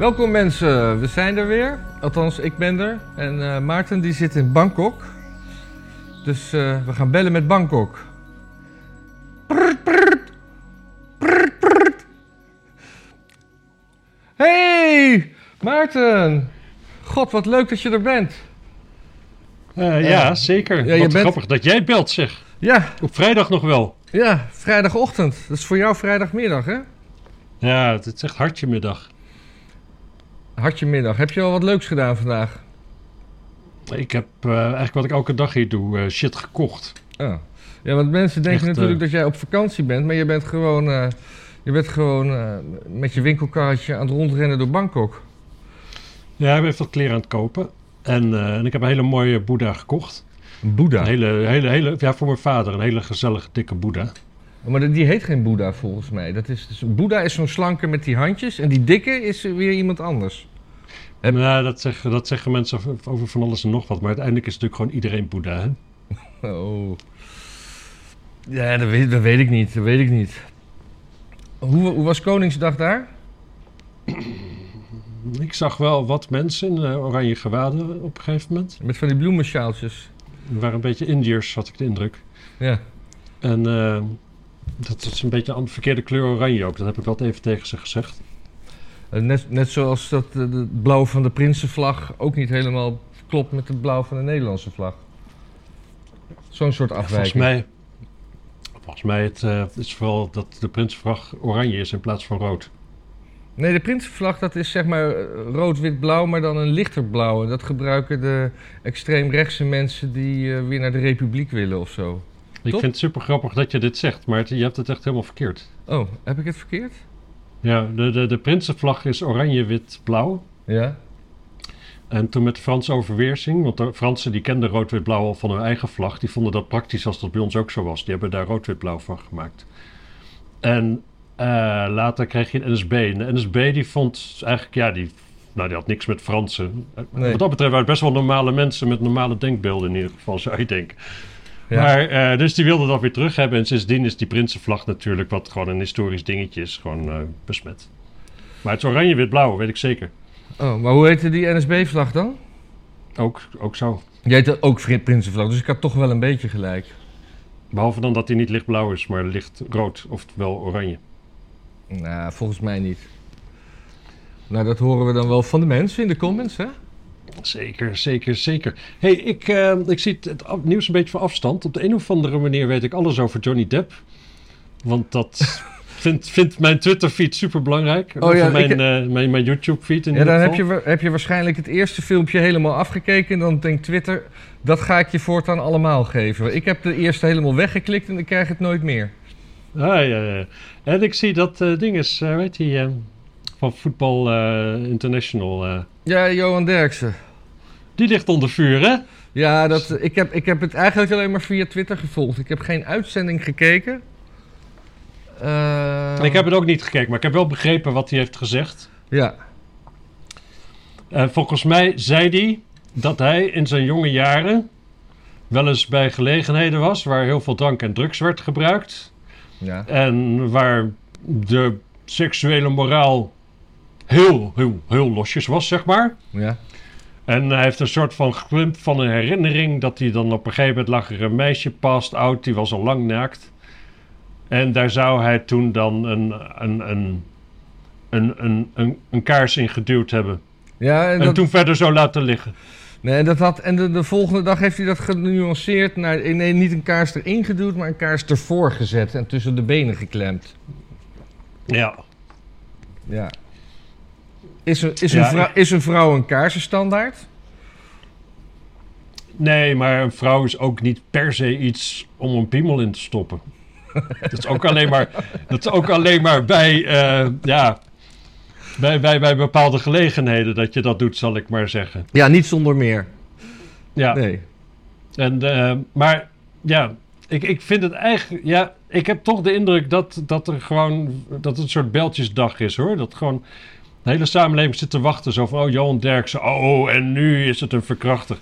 Welkom mensen, we zijn er weer. Althans, ik ben er. En eh, Maarten die zit in Bangkok. Dus eh, we gaan bellen met Bangkok. Prrt, prrt. Prrt, prrt. Hey, Maarten. God, wat leuk dat je er bent. Eh, ja, zeker. Ja, Wat bent- grappig dat jij belt, zeg. Ja, Op vrijdag nog wel. ja, vrijdagochtend. Dat is voor jou vrijdagmiddag, hè? Ja, het is echt hartje middag. Hartje middag. Heb je al wat leuks gedaan vandaag? Ik heb eh, eigenlijk wat ik elke dag hier doe, eh, shit gekocht. Oh. Ja, want mensen denken Echt, natuurlijk eh, dat jij op vakantie bent, maar je bent gewoon, je bent gewoon met je winkelkarretje aan het rondrennen door Bangkok. Ja, ik ben even wat kleren aan het kopen. En, en ik heb een hele mooie Boeddha gekocht. Een Boeddha. Een hele, hele, hele, ja, voor mijn vader. Een hele gezellige, dikke Boeddha. Maar die heet geen Boeddha volgens mij. Dat is, dus, Boeddha is zo'n slanke met die handjes en die dikke is weer iemand anders. Nou, dat zeggen, dat zeggen mensen over- van alles en nog wat. Maar uiteindelijk is natuurlijk gewoon iedereen Boeddha, hè? Oh. Ja, dat weet, dat weet ik niet. Dat weet ik niet. Hoe, hoe was Koningsdag daar? Ik zag wel wat mensen in eh, oranje gewaden op een gegeven moment. Met van die bloemensjaaltjes. Er waren een beetje Indiërs, had ik de indruk. Ja. En eh, dat is een beetje een verkeerde kleur oranje ook. Dat heb ik wel even tegen ze gezegd. Eh, Net, net zoals dat eh, het blauw van de Prinsenvlag ook niet helemaal klopt met het blauw van de Nederlandse vlag. Zo'n soort Volgens afwijking. mij, volgens mij het, eh, is vooral dat de Prinsenvlag oranje is in plaats van rood. Nee, de Prinsenvlag dat is zeg maar rood-wit-blauw, maar dan een lichter blauw. En dat gebruiken de extreemrechtse mensen die weer naar de Republiek willen of zo. Ik vind het super grappig dat je dit zegt, maar het- je hebt het echt helemaal verkeerd. Oh, heb ik het verkeerd? Ja, de, de, de Prinsenvlag is oranje, wit, blauw. Ja. En toen met de Franse overweersing, want de Fransen die kenden rood-wit-blauw al van hun eigen vlag, die vonden dat praktisch als dat bij ons ook zo was. Die hebben daar rood-wit-blauw van gemaakt. En eh, later kreeg je de NSB. En de NSB die vond eigenlijk, ja, die, nou, die had niks met Fransen. Nee. Wat dat betreft waren het best wel normale mensen met normale denkbeelden in ieder geval, zou je denken. Ja. Maar, eh, dus die wilden dat weer terug hebben. En sindsdien is die Prinsenvlag natuurlijk, wat gewoon een historisch dingetje is, gewoon eh, besmet. Maar het is oranje-wit-blauw, weet ik zeker. Oh, maar hoe heette die NSB-vlag dan? Ook, ook zo. Die heette ook Prinsenvlag, dus ik had toch wel een beetje gelijk. Behalve dan dat hij niet lichtblauw is, maar licht rood, oftewel oranje. Nou, volgens mij niet. Nou, dat horen we dan wel van de mensen in de comments, hè? Zeker, zeker, zeker. hey, ik, eh, ik zie het, nieuws een beetje van afstand. Op de een of andere manier weet ik alles over Johnny Depp. Want dat vindt, vindt mijn Twitter-feed super belangrijk. Oh ja, mijn, ik- eh, mijn, mijn YouTube-feed in Ja, dan heb geval. je, wa- heb je waarschijnlijk het eerste filmpje helemaal afgekeken. En dan denkt Twitter, dat ga ik je voortaan allemaal geven. Ik heb de eerste helemaal weggeklikt en ik krijg het nooit meer. Ah, ja, ja. En ik zie dat eh ding is, weet je, eh, van Voetbal eh, International. eh, Ja, Johan Derksen. die ligt onder vuur, hè? Ja, dat, ik, heb, ik heb het eigenlijk alleen maar via Twitter gevolgd. Ik heb geen uitzending gekeken. Eh, Ik heb het ook niet gekeken, maar ik heb wel begrepen wat hij heeft gezegd. Ja, volgens mij zei hij dat hij in zijn jonge jaren wel eens bij gelegenheden was waar heel veel drank en drugs werd gebruikt. ja. En waar de seksuele moraal heel, heel, heel losjes was, zeg maar. ja. En hij heeft een soort van glimp van een herinnering dat hij dan op een gegeven moment lag er een meisje past oud, die was al lang naakt. En daar zou hij toen dan een, een, een, een, een, een, een kaars in geduwd hebben. ja en En dat, toen verder zo laten liggen. nee, dat had, en de, de volgende dag heeft hij dat genuanceerd naar... Nee, niet een kaars erin geduwd, maar een kaars ervoor gezet en tussen de benen geklemd. Ja. Ja. Is een, is een, Ja, vrou- ik- is een vrouw een kaarsenstandaard? Nee, maar een vrouw is ook niet per se iets om een piemel in te stoppen. dat is ook alleen maar, dat is ook alleen maar bij, eh, ja, bij, bij, bij bepaalde gelegenheden dat je dat doet, zal ik maar zeggen. Ja, niet zonder meer. Ja, Nee. en, eh, maar ja, ik, ik vind het eigenlijk, ja, ik heb toch de indruk dat, dat er gewoon, dat het een soort beltjesdag is hoor. Dat gewoon de hele samenleving zit te wachten. Zo van, oh, Johan Derksen, oh, en nu is het een verkrachter.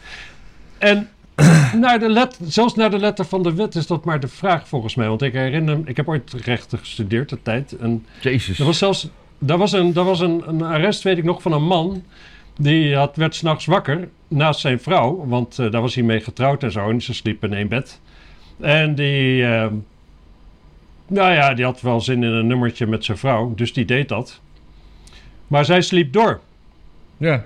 En naar de let, zelfs naar de letter van de wet is dat maar de vraag volgens mij. Want ik herinner me, ik heb ooit rechten gestudeerd, de tijd. En Jezus. er was zelfs, daar was, een, daar was een, een arrest, weet ik nog, van een man. Die had, werd s'nachts wakker naast zijn vrouw. Want eh, daar was hij mee getrouwd en zo. En ze sliepen in één bed. En die... eh, nou ja, die had wel zin in een nummertje met zijn vrouw. Dus die deed dat. Maar zij sliep door. Ja.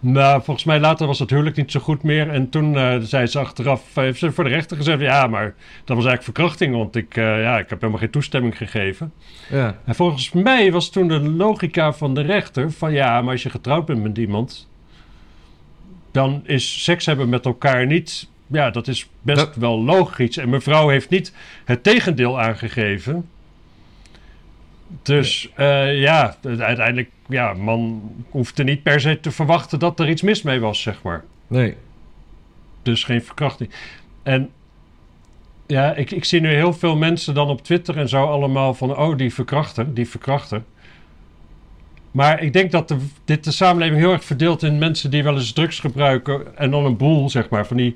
Nou, volgens mij later was het huwelijk niet zo goed meer. En toen eh, zei ze achteraf, heeft ze voor de rechter gezegd... ja, maar dat was eigenlijk verkrachting, want ik, eh, ja, ik heb helemaal geen toestemming gegeven. Ja. En volgens mij was toen de logica van de rechter van... ja, maar als je getrouwd bent met iemand... dan is seks hebben met elkaar niet... ja, dat is best Dat- wel logisch. En mevrouw heeft niet het tegendeel aangegeven... Dus eh, ja, uiteindelijk, ja, man hoefde niet per se te verwachten dat er iets mis mee was, zeg maar. Nee. Dus geen verkrachting. En ja, ik, ik zie nu heel veel mensen dan op Twitter en zo allemaal van... oh, die verkrachter, die verkrachter. Maar ik denk dat de, dit de samenleving heel erg verdeelt in mensen die wel eens drugs gebruiken... en dan een boel, zeg maar, van die,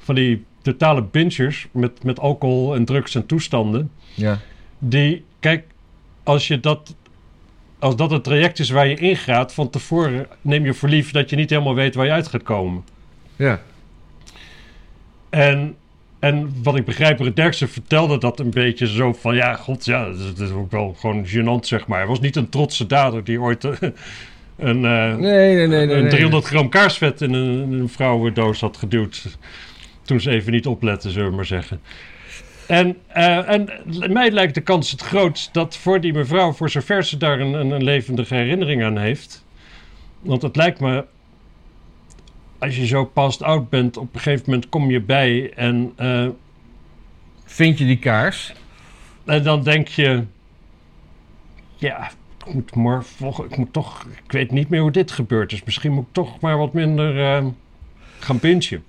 van die totale bingers met, met alcohol en drugs en toestanden. Ja. Die, kijk, als je dat... Als dat het traject is waar je ingaat, van tevoren neem je voor lief dat je niet helemaal weet waar je uit gaat komen. Ja. En, en wat ik begrijp, Ruud Derksen vertelde dat een beetje zo van... Ja, god, ja, dat is, ook wel gewoon gênant, zeg maar. Hij was niet een trotse dader die ooit eh, een, eh, Nee, nee, nee, nee. een nee. 300 gram kaarsvet in een, in een vrouwendoos had geduwd. Toen ze even niet opletten, zullen we maar zeggen. En, eh, en mij lijkt de kans het grootst dat voor die mevrouw, voor zover ze daar een, een, levendige herinnering aan heeft. Want het lijkt me, als je zo past oud bent, op een gegeven moment kom je bij en, eh, Vind je die kaars? en dan denk je, ja, ik moet, volg, ik moet toch, ik weet niet meer hoe dit gebeurd is. Misschien moet ik toch maar wat minder eh, gaan bingen.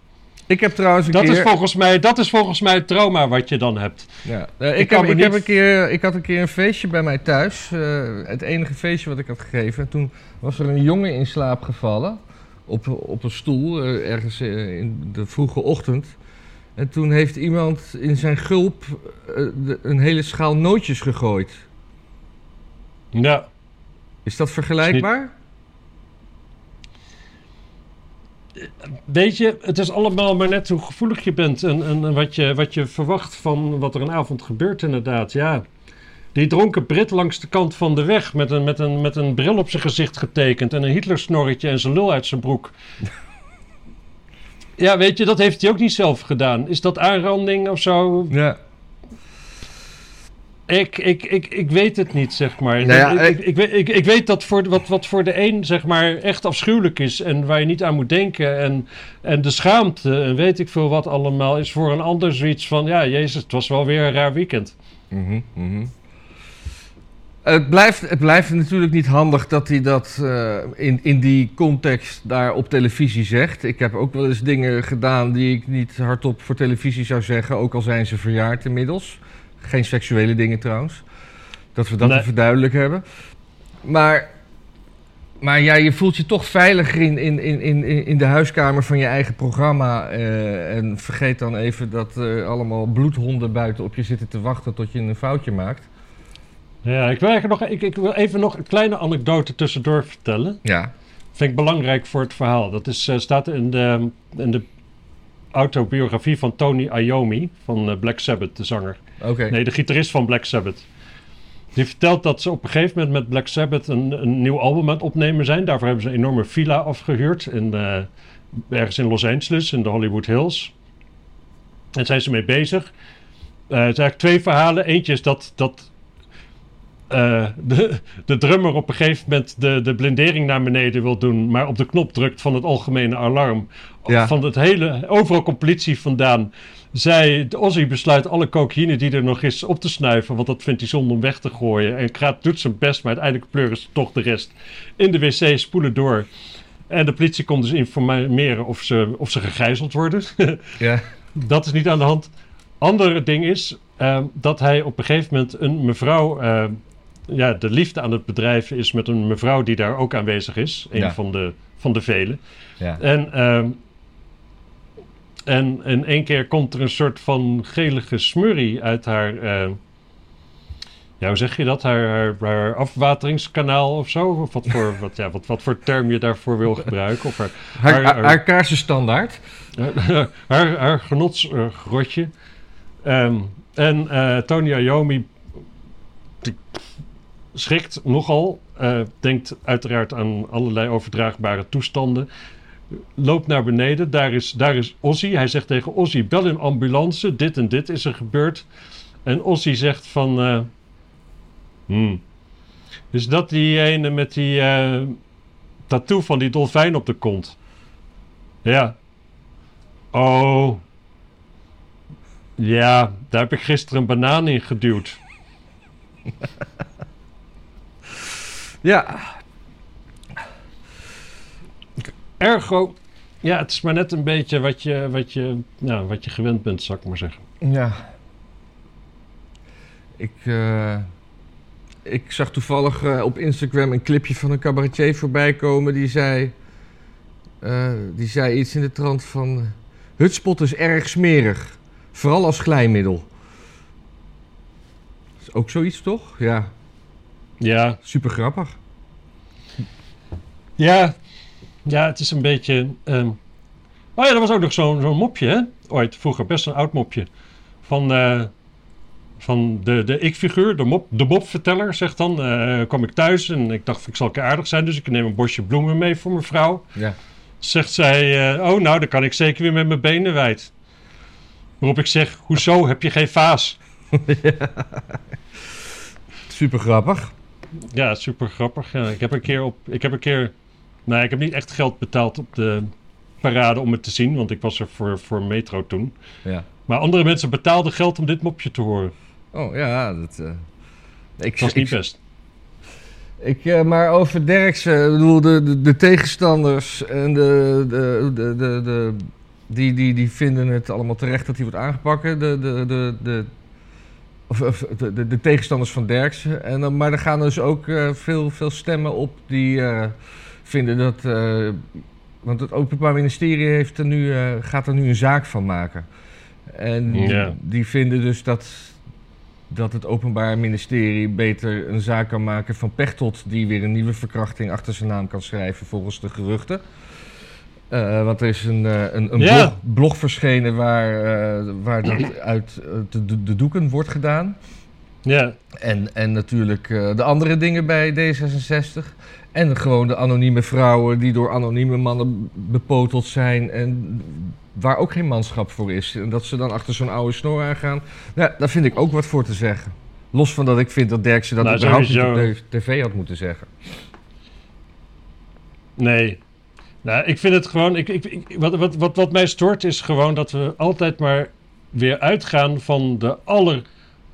Ik heb trouwens een Dat keer... is, volgens mij, dat is volgens mij het trauma wat je dan hebt. Ja. Eh, ik, heb, me ik, niet- heb een keer, ik had een keer een feestje bij mij thuis. eh, het enige feestje wat ik had gegeven. En toen was er een jongen in slaap gevallen. Op, op een stoel, eh, ergens in de vroege ochtend. En toen heeft iemand in zijn gulp de- een hele schaal nootjes gegooid. Ja, Is dat vergelijkbaar? Weet je, het is allemaal maar net hoe gevoelig je bent en, en, en wat, je, wat je verwacht van wat er een avond gebeurt inderdaad. Ja, die dronken Brit langs de kant van de weg met een, met een, met een bril op zijn gezicht getekend en een Hitlersnorretje en zijn lul uit zijn broek. Ja, weet je, dat heeft hij ook niet zelf gedaan. Is dat aanranding of zo? Ja. Ik, ik, ik, ik weet het niet, zeg maar. Nou ja, ik, ik, ik, weet- ik, ik weet dat voor, wat, wat voor de een zeg maar, echt afschuwelijk is en waar je niet aan moet denken. En, en de schaamte en weet ik veel wat allemaal is voor een ander zoiets van... Ja, jezus, het was wel weer een raar weekend. Mhm, mhm. Het blijft, het blijft natuurlijk niet handig dat hij dat eh, in, in die context daar op televisie zegt. Ik heb ook wel eens dingen gedaan die ik niet hardop voor televisie zou zeggen, ook al zijn ze verjaard inmiddels. Geen seksuele dingen trouwens. Dat we dat Nee. even duidelijk hebben. Maar, maar ja, je voelt je toch veiliger in, in, in, in, in de huiskamer van je eigen programma. eh, en vergeet dan even dat eh, allemaal bloedhonden buiten op je zitten te wachten tot je een foutje maakt. Ja, ik wil, eigenlijk nog, ik, ik wil even nog een kleine anekdote tussendoor vertellen. Ja. Vind ik belangrijk voor het verhaal. Dat is, eh, staat in de, in de autobiografie van Tony Iommi van Black Sabbath, de zanger. Oké. Nee, de gitarist van Black Sabbath. Die vertelt dat ze op een gegeven moment met Black Sabbath een, een nieuw album aan het opnemen zijn. Daarvoor hebben ze een enorme villa afgehuurd in, eh, ergens in Los Angeles, in de Hollywood Hills. En zijn ze mee bezig. Eh, het zijn eigenlijk twee verhalen. Eentje is dat, dat eh, de, de drummer op een gegeven moment de, de blindering naar beneden wil doen, maar op de knop drukt van het algemene alarm. Ja. Van het hele, overal komt politie vandaan. Zij, de Ozzy besluit alle cocaïne die er nog is op te snuiven, want dat vindt hij zonde om weg te gooien. En gaat, doet zijn best, maar uiteindelijk pleuren ze toch de rest in de wc, spoelen door. En de politie komt dus informeren of ze, of ze gegijzeld worden. Ja. Dat is niet aan de hand. Andere ding is ehm, dat hij op een gegeven moment een mevrouw, ehm, ja, de liefde aan het bedrijven is met een mevrouw die daar ook aanwezig is. Een Ja. van, de, van de velen. Ja. En, ehm, en in één keer komt er een soort van gelige smurrie uit haar, ehm, ja, hoe zeg je dat? Haar, haar, haar afwateringskanaal of zo? Of wat voor, wat, ja, wat, wat voor term je daarvoor wil gebruiken? Of haar, Haar, haar, haar kaarsenstandaard. haar, haar genotsgrotje. Ehm, en eh Tony die schrikt nogal. eh, denkt uiteraard aan allerlei overdraagbare toestanden. Loopt naar beneden. Daar is, daar is Ozzy. Hij zegt tegen Ozzy: bel een ambulance. Dit en dit is er gebeurd. En Ozzy zegt van. eh, hmm. Is dat die ene met die eh, tattoo van die dolfijn op de kont? Ja. Oh. Ja, daar heb ik gisteren een banaan in geduwd. Ja, Ergo, ja, het is maar net een beetje wat je, wat je, nou, wat je gewend bent, zou ik maar zeggen. ja. Ik, eh, ik zag toevallig eh, op Instagram een clipje van een cabaretier voorbij komen die zei, eh, die zei iets in de trant van... Hutspot is erg smerig, vooral als glijmiddel. Is ook zoiets toch? Ja, Ja, super grappig. ja, ja, het is een beetje. ehm Oh ja, er was ook nog zo'n zo'n mopje, hè? Ooit, vroeger, best een oud mopje. Van, eh, van de, de ik-figuur, de, mop, de mopverteller, zegt dan. eh, kwam ik thuis en ik dacht, ik zal een keer aardig zijn, dus ik neem een bosje bloemen mee voor mijn vrouw. Ja. Zegt zij, eh, oh nou, dan kan ik zeker weer met mijn benen wijd. Waarop ik zeg, hoezo, heb je geen vaas? Super grappig. Ja, super grappig. Ja, ik heb een keer op. Ik heb een keer. Nou, ik heb niet echt geld betaald op de parade om het te zien, want ik was er voor, voor metro toen. Ja. Maar andere mensen betaalden geld om dit mopje te horen. Oh ja, dat. eh, ik, Het was niet ik, best. ik, eh, maar over Derksen, ik bedoel, de, de, de tegenstanders en de, de, de, de, de- die, die, die vinden het allemaal terecht dat hij wordt aangepakt. De, de, de, de, of, of de, de, de tegenstanders van Derksen. En, maar er gaan dus ook eh, veel, veel stemmen op die eh, vinden dat. eh, want het Openbaar Ministerie heeft er nu, eh, gaat er nu een zaak van maken. En Ja. die vinden dus dat, dat het Openbaar Ministerie beter een zaak kan maken van Pechtold... die weer een nieuwe verkrachting achter zijn naam kan schrijven volgens de geruchten. Eh, want er is een, een, een Ja. blog, blog verschenen waar, waar dat uit de, de, de doeken wordt gedaan. Ja, En, en natuurlijk de andere dingen bij D66. En gewoon de anonieme vrouwen die door anonieme mannen bepoteld zijn. En waar ook geen manschap voor is. En dat ze dan achter zo'n oude snor aangaan. Nou, daar vind ik ook wat voor te zeggen. Los van dat ik vind dat Derksen dat Nou, überhaupt niet op tv had moeten zeggen. nee. Nou, ik vind het gewoon. Ik, ik, ik- wat, wat, wat, wat mij stoort is gewoon dat we altijd maar weer uitgaan van de aller,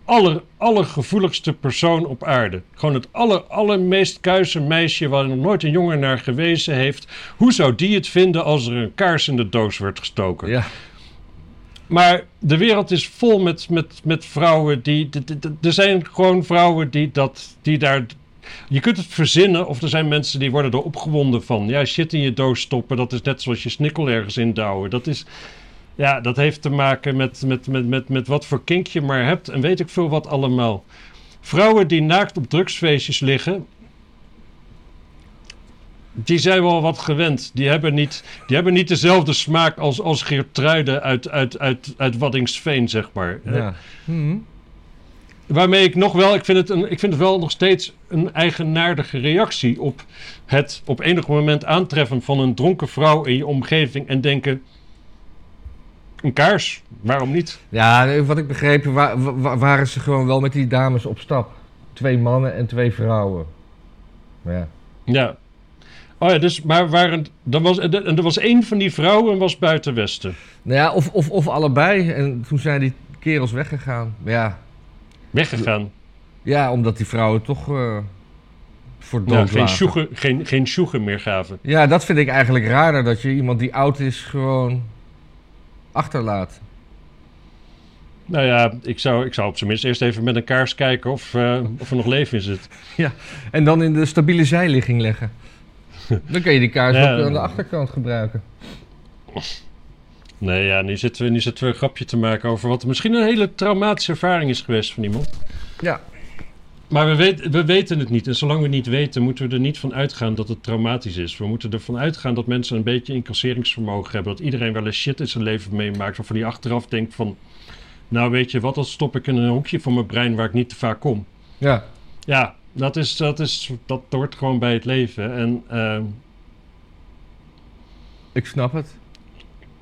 aller, allergevoeligste persoon op aarde. Gewoon het aller, allermeest kuise meisje waar nog nooit een jongen naar gewezen heeft. Hoe zou die het vinden als er een kaars in de doos werd gestoken? Ja, Maar de wereld is vol met, met, met vrouwen die. Er zijn gewoon vrouwen die, dat, die daar. Je kunt het verzinnen, of er zijn mensen die worden er opgewonden van. Ja, shit in je doos stoppen, dat is net zoals je snikkel ergens indouwen. Dat is. Ja, dat heeft te maken met, met, met, met, met wat voor kink je maar hebt en weet ik veel wat allemaal. Vrouwen die naakt op drugsfeestjes liggen. Die zijn wel wat gewend. Die hebben niet, die hebben niet dezelfde smaak als, als Geertruiden uit, uit, uit, uit Waddingsveen, zeg maar. ja. Mhm. Waarmee ik nog wel, ik vind, het een, ik vind het wel nog steeds een eigenaardige reactie op het op enig moment aantreffen van een dronken vrouw in je omgeving en denken: een kaars, waarom niet? ja wat ik begreep, wa- wa- waren ze gewoon wel met die dames op stap. Twee mannen en twee vrouwen. Ja. Ja. Oh ja, dus, maar waren, er was, en er was één van die vrouwen was buiten Westen. Nou ja, of, of, of allebei. En toen zijn die kerels weggegaan. Ja, Weggegaan. Ja, omdat die vrouwen toch eh, voor dood Ja, geen, lagen. sjoegen, geen, geen sjoegen meer gaven. Ja, dat vind ik eigenlijk raarder. Dat je iemand die oud is gewoon achterlaat. Nou ja, ik zou, ik zou op zijn minst eerst even met een kaars kijken of, eh, of er nog leven in zit. En dan in de stabiele zijligging leggen. Dan kun je die kaars Ja. ook aan de achterkant gebruiken. Nee, ja, nu zitten, we, nu zitten we een grapje te maken over wat misschien een hele traumatische ervaring is geweest van iemand. Ja. Maar we, weet, we weten het niet. En zolang we niet weten, moeten we er niet van uitgaan dat het traumatisch is. We moeten ervan uitgaan dat mensen een beetje incasseringsvermogen hebben. Dat iedereen wel eens shit in zijn leven meemaakt. Waarvan die achteraf denkt van... Nou weet je wat, dat stop ik in een hoekje van mijn brein waar ik niet te vaak kom. Ja. Ja, dat, is, dat, is, dat hoort gewoon bij het leven. En uh, Ik snap het.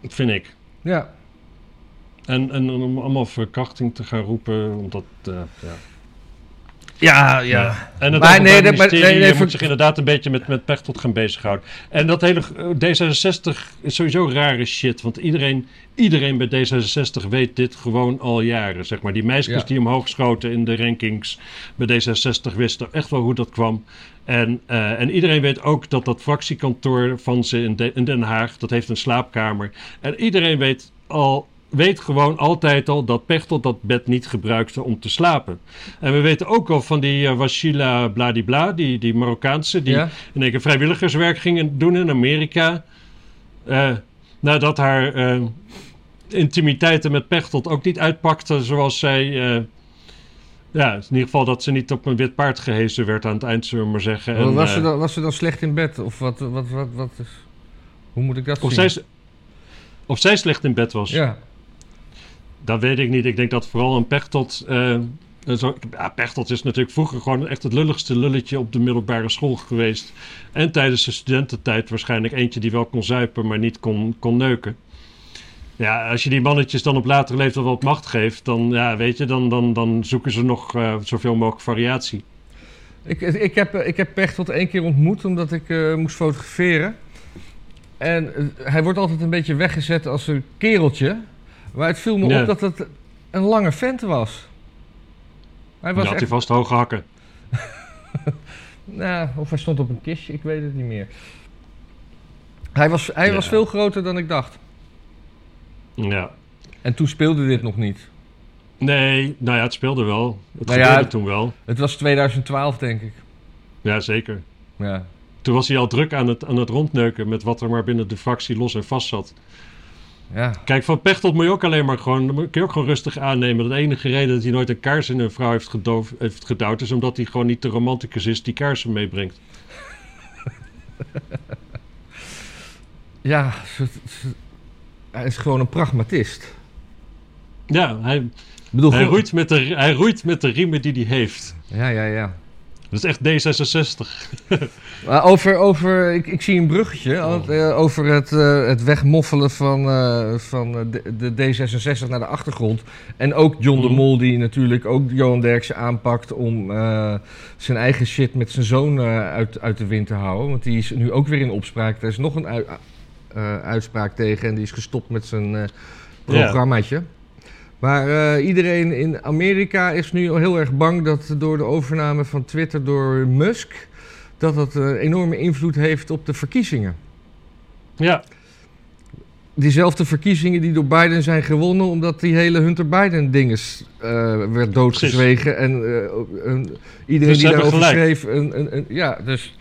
dat vind ik. Ja. En, en om allemaal verkrachting te gaan roepen, omdat... eh, ja. Ja, Ja. En het Maar nee, dat- maar- nee, nee, moet voor- zich inderdaad een beetje met, met Pechtold gaan bezighouden. En dat hele eh, D66 is sowieso rare shit. Want iedereen, iedereen bij D66 weet dit gewoon al jaren. Zeg maar. Die meisjes Ja. die omhoog schoten in de rankings bij D66 wisten echt wel hoe dat kwam. En, eh, en iedereen weet ook dat dat fractiekantoor van ze in, De- in Den Haag, dat heeft een slaapkamer. En iedereen weet al weet gewoon altijd al dat Pechtold dat bed niet gebruikte om te slapen. En we weten ook al van die uh, Washila Bladibla, die, die Marokkaanse, die Ja. in één keer vrijwilligerswerk ging doen in Amerika. Eh, nadat haar eh, intimiteiten met Pechtold ook niet uitpakte zoals zij... eh, ja, in ieder geval dat ze niet op een wit paard gehezen werd aan het eind, zullen we maar zeggen. En, was, ze eh, dan, was ze dan slecht in bed? Of wat, wat, wat, wat is... Hoe moet ik dat of, zien? zij, of zij slecht in bed was. Ja. Dat weet ik niet. Ik denk dat vooral een Pechtold... eh, zo, is natuurlijk vroeger gewoon echt het lulligste lulletje op de middelbare school geweest. En tijdens de studententijd waarschijnlijk eentje die wel kon zuipen, maar niet kon, kon neuken. Ja, als je die mannetjes dan op latere leeftijd wat macht geeft, dan, ja, weet je, dan, dan, dan zoeken ze nog eh, zoveel mogelijk variatie. Ik, ik, heb, eh, ik heb Pechtold één keer ontmoet omdat ik eh, moest fotograferen. En hij wordt altijd een beetje weggezet als een kereltje. Maar het viel me op dat het een lange vent was. Hij was had echt, hij vast hoge hakken. nou, of hij stond op een kistje, ik weet het niet meer. Hij was, hij Ja. was veel groter dan ik dacht. Ja. En toen speelde dit nog niet. Nee, nou ja, het speelde wel. Het Nou gebeurde toen wel. Het was 2012, denk ik. Ja, zeker. Ja. Toen was hij al druk aan het, aan het rondneuken met wat er maar binnen de fractie los en vast zat. Ja. Kijk, van Pechtold moet je ook alleen maar gewoon, kun je ook gewoon rustig aannemen. De enige reden dat hij nooit een kaars in een vrouw heeft, gedoof, heeft gedouwd, is omdat hij gewoon niet de romanticus is die kaarsen meebrengt. Ja, hij is gewoon een pragmatist. Ja, hij, bedoel, hij, roeit met de, hij roeit met de riemen die hij heeft. Ja, ja, ja. Dat is echt D66. Maar over, over ik, ik zie een bruggetje want, eh, over het, eh, het wegmoffelen van, eh, van de, de D66 naar de achtergrond. En ook John de Mhm. Mol, die natuurlijk ook Johan Derksen aanpakt om zijn eigen shit met zijn zoon uit, uit de wind te houden. Want die is nu ook weer in opspraak. Er is nog een ui- uitspraak tegen en die is gestopt met zijn programmaatje. Maar eh, iedereen in Amerika is nu heel erg bang dat door de overname van Twitter door Musk dat dat eh, enorme invloed heeft op de verkiezingen. Ja, Diezelfde verkiezingen die door Biden zijn gewonnen, omdat die hele Hunter Biden dinges eh, werd doodgezwegen. En een- iedereen Dus die daarover gelijk. schreef. Een, een, een- ja, dus,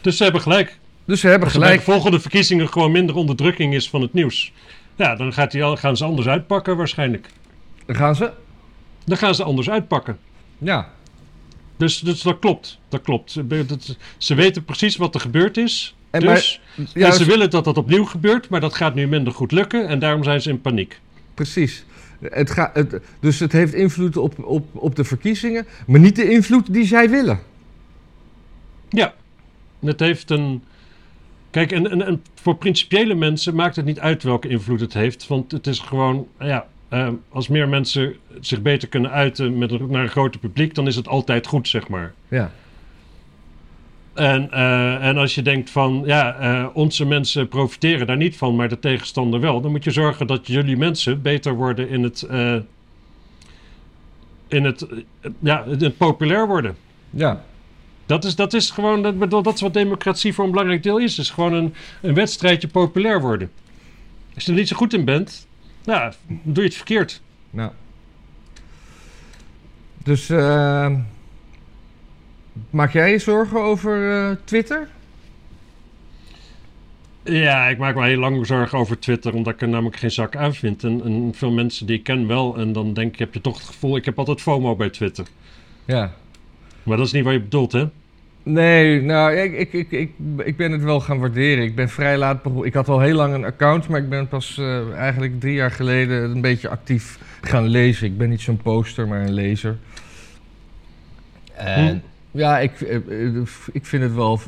dus ze hebben gelijk. dus ze hebben bij de gelijk. volgende verkiezingen gewoon minder onderdrukking is van het nieuws. Ja, dan gaat die, al- gaan ze anders uitpakken waarschijnlijk. Dan gaan ze. Dan gaan ze anders uitpakken. Ja, Dus, dus dat klopt. Dat klopt. Ze, weten precies wat er gebeurd is. En dus, en ze willen dat dat opnieuw gebeurt, maar dat gaat nu minder goed lukken. En daarom zijn ze in paniek. precies. Het ga, het, dus het heeft invloed op, op, op de verkiezingen, maar niet de invloed die zij willen. Ja, het heeft een. Kijk, en, en, en voor principiële mensen maakt het niet uit welke invloed het heeft. Want het is gewoon, ja, eh, als meer mensen zich beter kunnen uiten met een, naar een groter publiek, dan is het altijd goed, zeg maar. Ja, En, eh, en als je denkt van, ja, eh, onze mensen profiteren daar niet van, maar de tegenstander wel, dan moet je zorgen dat jullie mensen beter worden in het, eh, in het, ja, in het populair worden. ja. Dat is, dat is gewoon, dat, bedoel, dat is wat democratie voor een belangrijk deel is. Het is gewoon een, een wedstrijdje populair worden. Als je er niet zo goed in bent, nou, dan doe je het verkeerd. Nou. Dus eh, maak jij je zorgen over eh, Twitter? Ja, ik maak me heel lang zorgen over Twitter, omdat ik er namelijk geen zak aan vind. En, en veel mensen die ik ken wel. En dan denk ik, heb je toch het gevoel, ik heb altijd FOMO bij Twitter. Ja. Maar dat is niet wat je bedoelt, hè? Nee, nou, ik, ik, ik, ik, ik ben het wel gaan waarderen. Ik ben vrij laat begonnen. Ik had al heel lang een account, maar ik ben pas eh, eigenlijk drie jaar geleden een beetje actief gaan lezen. Ik ben niet zo'n poster, maar een lezer. En ja, ik, eh, eh, ik vind het wel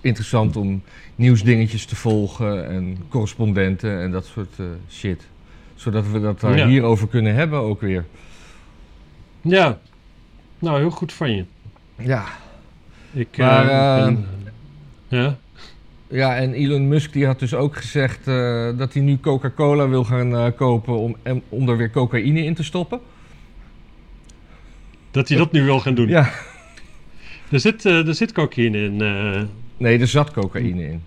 interessant om nieuwsdingetjes te volgen en correspondenten en dat soort shit. Zodat we dat daar Ja. hierover kunnen hebben ook weer. Ja. Nou, heel goed van je. Ja. Ik, Maar, eh, eh, ben- ja. Ja, en Elon Musk die had dus ook gezegd eh, dat hij nu Coca-Cola wil gaan kopen om, en- om er weer cocaïne in te stoppen. Dat hij dat nu wil gaan doen. Ja. Er, zit, er zit cocaïne in. Nee, er zat cocaïne in.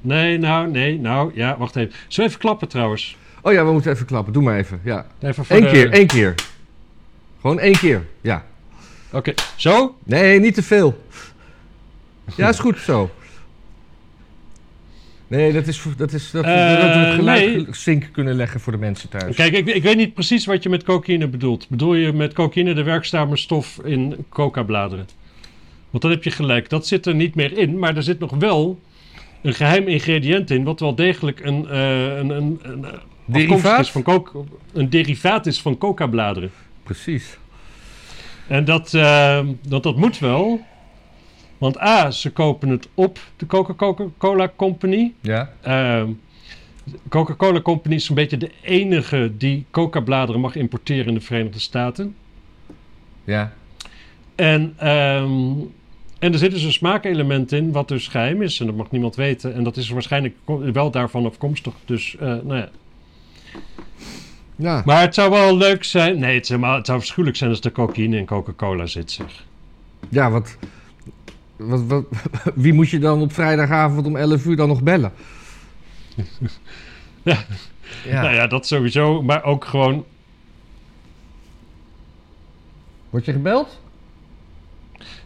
nee, nou, nee, nou, ja, wacht even. Zullen we even klappen trouwens? Oh ja, we moeten even klappen. Doe maar even. Ja. Even Eén de- keer, één keer. Gewoon één keer. Ja. Oké, zo? Nee, niet te veel. Ja, is goed zo. Nee, dat is, dat is dat, Eh, dat we het geluid nee. sync kunnen leggen voor de mensen thuis. Kijk, ik, ik weet niet precies wat je met cocaïne bedoelt. Bedoel je met cocaïne de werkzame stof in coca-bladeren? Want dan heb je gelijk. Dat zit er niet meer in, maar er zit nog wel een geheim ingrediënt in, wat wel degelijk een, eh, een, een, een eh, Derivaat? is van coca, een derivaat is van coca-bladeren. Precies. En dat, eh, dat, dat moet wel. Want A, ze kopen het op, de Coca-Cola Company. Ja. Ehm, Coca-Cola Company is een beetje de enige die coca-bladeren mag importeren in de Verenigde Staten. Ja. En, ehm, en er zit dus een smaakelement in, wat dus geheim is. En dat mag niemand weten. En dat is waarschijnlijk wel daarvan afkomstig. Dus, eh, nou ja. Ja. Maar het zou wel leuk zijn... Nee, het, is helemaal, het zou verschuwelijk zijn als er cocaïne in Coca-Cola zit, zeg. Ja, wat, wat, wat, wie moet je dan op vrijdagavond om 11 uur dan nog bellen? Ja. Ja. Nou ja, dat sowieso. Maar ook gewoon... Word je gebeld?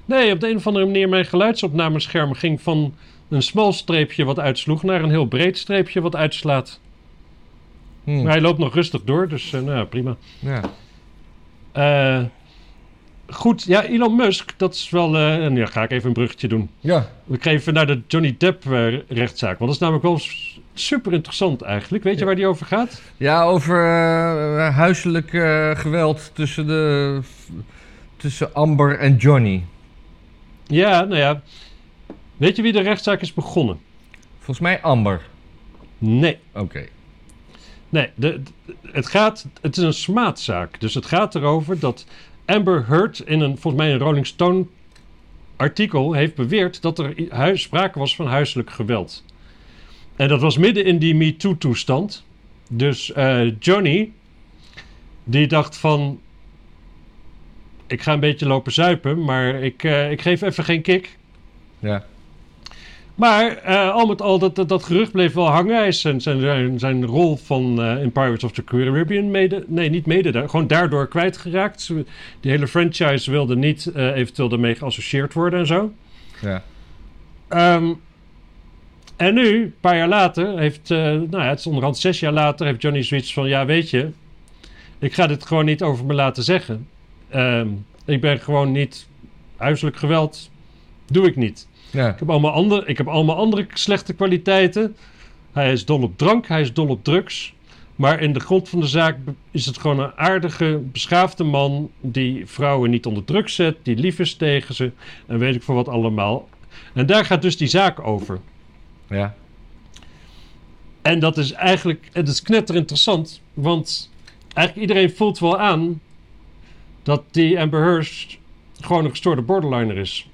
Nee, op de een of andere manier mijn geluidsopnamescherm ging van een smal streepje wat uitsloeg naar een heel breed streepje wat uitslaat. Hm. Maar hij loopt nog rustig door, dus eh, nou prima. Ja. Eh, goed, ja, Elon Musk, dat is wel... eh, en ja, ga ik even een bruggetje doen. ja. We kregen even naar de Johnny Depp rechtszaak. Want dat is namelijk wel super interessant eigenlijk. Weet je Ja. waar die over gaat? Ja, over huiselijk geweld tussen, de, tussen Amber en Johnny. Ja, nou ja. Weet je wie de rechtszaak is begonnen? Volgens mij Amber. Nee. Oké. Nee, de, het, gaat, het is een smaadzaak. Dus het gaat erover dat Amber Heard in een, volgens mij een Rolling Stone artikel heeft beweerd dat er sprake was van huiselijk geweld. En dat was midden in die MeToo-toestand. Dus eh, Johnny, die dacht van... Ik ga een beetje lopen zuipen, maar ik, eh, ik geef even geen kick. Ja. Maar eh, al met al, dat, dat, dat gerucht bleef wel hangen. Hij is zijn, zijn, zijn, rol van eh, in Pirates of the Caribbean mede... Nee, niet mede, daar, gewoon daardoor kwijtgeraakt. Die hele franchise wilde niet eh, eventueel daarmee geassocieerd worden en zo. Ja. Ehm, en nu, een paar jaar later, heeft... nou ja, het is onderhand zes jaar later, heeft Johnny zoiets van... Ja, weet je, ik ga dit gewoon niet over me laten zeggen. Ehm, ik ben gewoon niet... Huiselijk geweld doe ik niet. Ja. Ik heb, allemaal andere, ik heb allemaal andere slechte kwaliteiten. Hij is dol op drank, hij is dol op drugs. Maar in de grond van de zaak is het gewoon een aardige, beschaafde man... die vrouwen niet onder druk zet, die lief is tegen ze... en weet ik voor wat allemaal. En daar gaat dus die zaak over. Ja. En dat is eigenlijk... Het is knetterinteressant, want... eigenlijk iedereen voelt wel aan... dat die Amber Heard gewoon een gestoorde borderliner is.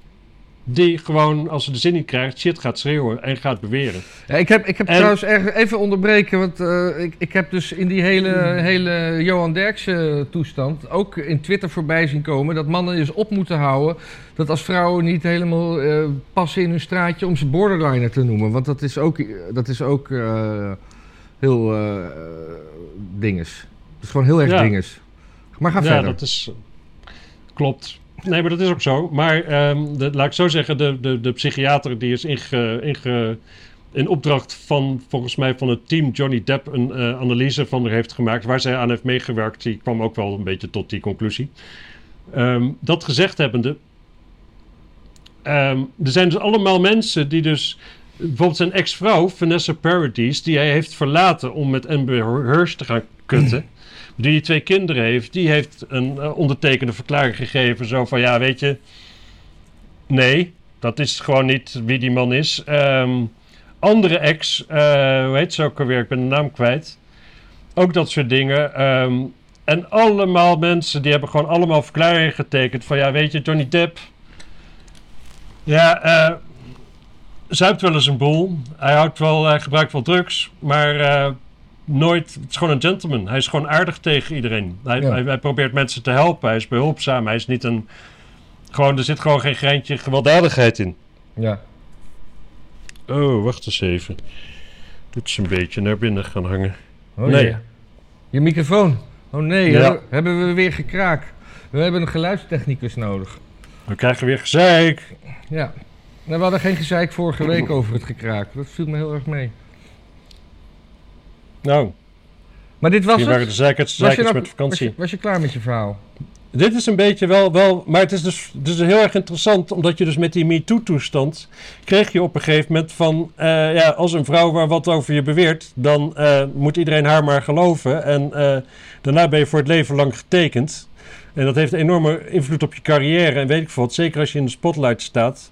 Die gewoon, als ze de zin niet krijgt, shit gaat schreeuwen en gaat beweren. Ja, ik heb, ik heb En- trouwens erg, even onderbreken, want eh, ik, ik heb dus in die hele, hele Johan Derksen toestand ook in Twitter voorbij zien komen dat mannen dus op moeten houden dat als vrouwen niet helemaal eh, passen in hun straatje om ze borderliner te noemen. Want dat is ook, dat is ook eh, heel eh dinges. Dat is gewoon heel erg Ja. dinges. Maar ga ja, verder. dat is... Klopt. Nee, maar dat is ook zo. Maar ehm, laat ik zo zeggen, de, de, de psychiater die is inge, in opdracht van, volgens mij, van het team Johnny Depp een eh, analyse van er heeft gemaakt, waar zij aan heeft meegewerkt, die kwam ook wel een beetje tot die conclusie. Ehm, dat gezegd hebbende, ehm, er zijn dus allemaal mensen die dus... Bijvoorbeeld zijn ex-vrouw, Vanessa Paradis, die hij heeft verlaten om met Amber Heard te gaan kutten. Die twee kinderen heeft, die heeft een eh, ondertekende verklaring gegeven. Zo van, ja, weet je... Nee, dat is gewoon niet wie die man is. Ehm, andere ex, eh, hoe heet ze ook alweer? Ik ben de naam kwijt. Ook dat soort dingen. Ehm, en allemaal mensen die hebben gewoon allemaal verklaringen getekend. Van ja, weet je, Johnny Depp. Ja, eh zuipt wel eens een boel. Hij, houdt wel, hij gebruikt wel drugs. Maar eh, nooit. Het is gewoon een gentleman. Hij is gewoon aardig tegen iedereen. Hij, Ja. hij, hij probeert mensen te helpen. Hij is behulpzaam. Hij is niet een. Gewoon, er zit gewoon geen greintje gewelddadigheid in. Ja. Oh, wacht eens even. Dit is een beetje naar binnen gaan hangen. Oh, Nee. Je microfoon. Oh nee, Ja. hebben we weer gekraak. We hebben een geluidstechnicus nodig. We krijgen weer gezeik. Ja. Nou, we hadden geen gezeik vorige week over het gekraak. Dat viel me heel erg mee. Nou, Maar dit was hier waren het? de zeikers, Was je, nou- met was, vakantie. je, was je klaar met je verhaal? Dit is een beetje wel, wel maar het is dus, het is heel erg interessant, omdat je dus met die MeToo-toestand kreeg je op een gegeven moment van, eh, ja, als een vrouw waar wat over je beweert, dan eh, moet iedereen haar maar geloven. En eh, daarna ben je voor het leven lang getekend. En dat heeft een enorme invloed op je carrière en weet ik veel wat, zeker als je in de spotlight staat.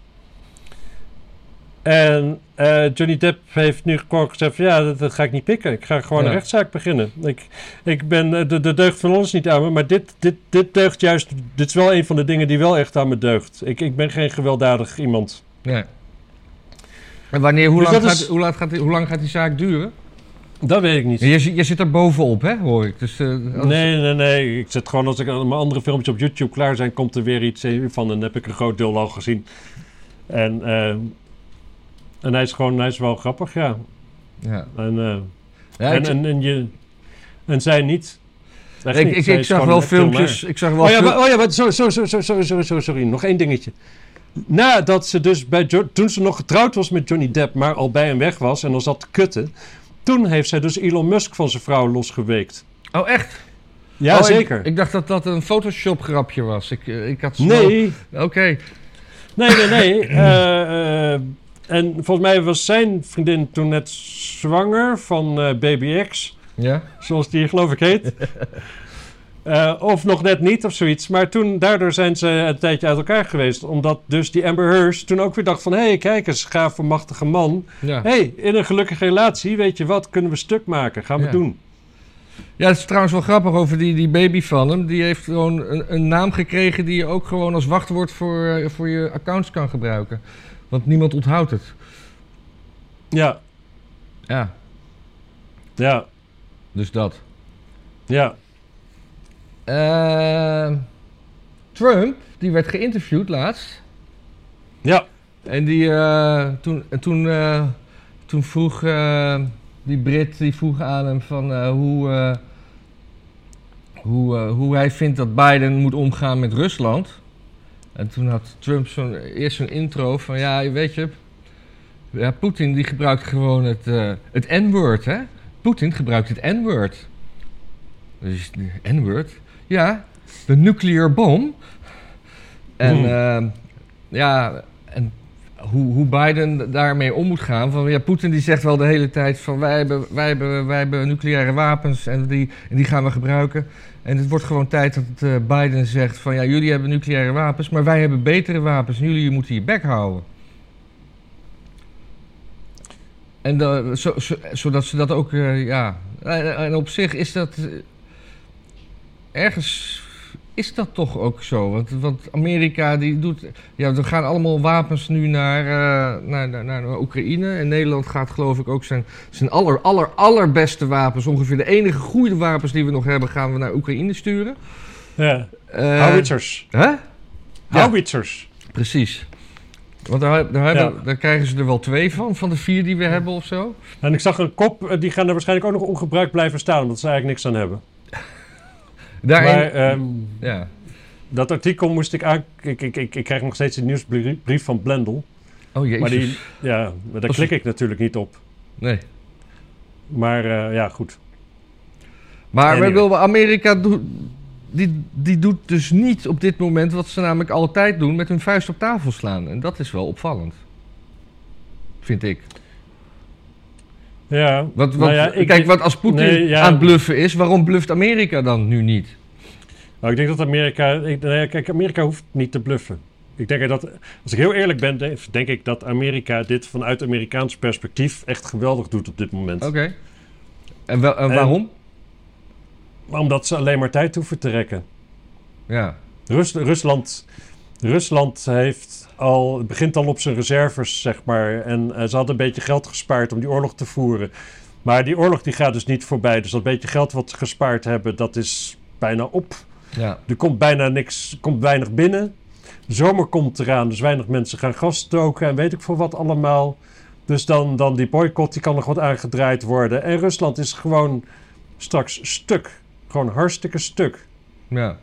En eh, Johnny Depp heeft nu gewoon gezegd van, ja, dat, dat ga ik niet pikken. Ik ga gewoon Ja. een rechtszaak beginnen. Ik, ik ben, eh, de, de deugd van ons niet aan me, maar dit, dit, dit deugt juist. Dit is wel een van de dingen die wel echt aan me deugt. Ik, ik ben geen gewelddadig iemand. Nee. En wanneer, hoe, Dus lang gaat, is- hoe, laat gaat, die- hoe lang gaat die zaak duren? Dat weet ik niet. Je, zit- je zit er bovenop, hè, hoor ik. Dus, eh, als- Nee, nee, nee. Ik zet gewoon als ik mijn andere filmpjes op YouTube klaar zijn, komt er weer iets van. En dan heb ik een groot deel al gezien. En, eh, en hij is gewoon, hij is wel grappig, ja. Ja. En, eh, Ja, en, en, en, je, en zij niet. Ik, niet. ik, Zij ik is zag wel filmpjes. Ik zag wel Oh ja, maar, oh ja, maar zo, zo, zo, zo, zo, sorry, nog één dingetje. Nadat ze dus bij Jo- toen ze nog getrouwd was met Johnny Depp, maar al bij hem weg was en al zat te kutten, toen heeft zij dus Elon Musk van zijn vrouw losgeweekt. Oh, echt? Ja, Oh, ik- zeker. Ik, dacht dat dat een Photoshop grapje was. Ik, eh, ik had zo- nee, Oké. nee, nee, nee. Eh, en volgens mij was zijn vriendin toen net zwanger van eh, Baby X. Ja? zoals die geloof ik heet. Eh, of nog net niet of zoiets. Maar toen, daardoor zijn ze een tijdje uit elkaar geweest. Omdat dus die Amber Heard toen ook weer dacht van... hé, hey, kijk eens, gaaf, machtige man. Ja. Hé, hey, in een gelukkige relatie, weet je wat, kunnen we stuk maken. Gaan we Ja. doen. Ja, het is trouwens wel grappig over die, die baby van hem. Die heeft gewoon een, een naam gekregen die je ook gewoon als wachtwoord voor, eh, voor je accounts kan gebruiken. Want niemand onthoudt het. Ja, Ja, ja, dus dat. ja. Eh, Trump, die werd geïnterviewd laatst. Ja, En die, eh, toen, en toen, eh, toen vroeg eh, die Brit die vroeg aan hem van hoe, hoe, hoe hij vindt dat Biden moet omgaan met Rusland. En toen had Trump zo'n, eerst zo'n intro van ja, weet je, ja, Poetin die gebruikt gewoon het, eh, het N-word, hè? Poetin gebruikt het N-word. Dus N-word? Ja, de nuclear bom. En Hmm. ehm, ja, en hoe, hoe Biden daarmee om moet gaan. Van, ja, Poetin die zegt wel de hele tijd van wij hebben, wij hebben, wij hebben nucleaire wapens en die, en die gaan we gebruiken. En het wordt gewoon tijd dat eh, Biden zegt van ja, jullie hebben nucleaire wapens, maar wij hebben betere wapens en jullie moeten je bek houden. En zo, zo- zodat ze dat ook, eh, ja. En, en op zich is dat. eh, ergens is dat toch ook zo. Want, want Amerika die doet. Ja, er gaan allemaal wapens nu naar, eh, naar, naar, naar Oekraïne. En Nederland gaat, geloof ik, ook zijn, zijn aller, aller, allerbeste wapens. Ongeveer de enige goede wapens die we nog hebben, gaan we naar Oekraïne sturen. ja. Eh, Howitzers. Hè? Ja. Howitzers. Precies. Want daar, daar, hebben, Ja. daar krijgen ze er wel twee van, van de vier die we hebben of zo. En ik zag een kop, eh, die gaan er waarschijnlijk ook nog ongebruikt blijven staan, omdat ze eigenlijk niks aan hebben. Daarin, Maar ehm, ja. dat artikel moest ik aan... Ik, ik, ik, ik krijg nog steeds een nieuwsbrief van Blendel. Oh jezus. Maar die, ja, maar daar klik ik natuurlijk niet op. Nee. Maar eh, ja, goed. Maar Anyway. we willen Amerika die, die doet dus niet op dit moment wat ze namelijk altijd doen: met hun vuist op tafel slaan. En dat is wel opvallend. Vind ik. Ja, Wat, wat, nou ja, ik, kijk, wat als Poetin nee, ja. aan het bluffen is, waarom bluft Amerika dan nu niet? Nou, ik denk dat Amerika. Ik, nou ja, kijk, Amerika hoeft niet te bluffen. Ik denk dat, als ik heel eerlijk ben, denk, ik dat Amerika dit vanuit Amerikaans perspectief echt geweldig doet op dit moment. Oké. En, wel, en En- waarom? Omdat ze alleen maar tijd hoeven te rekken. Ja. Rus- Rusland, Rusland heeft al, begint al op zijn reserves, zeg maar. En eh, ze hadden een beetje geld gespaard om die oorlog te voeren. Maar die oorlog die gaat dus niet voorbij. Dus dat beetje geld wat ze gespaard hebben, dat is bijna op. Ja. Er komt bijna niks, er komt weinig binnen. De zomer komt eraan, dus weinig mensen gaan gas stoken en weet ik voor wat allemaal. Dus dan, dan die boycott, die kan nog wat aangedraaid worden. En Rusland is gewoon straks stuk. Gewoon hartstikke stuk. Ja.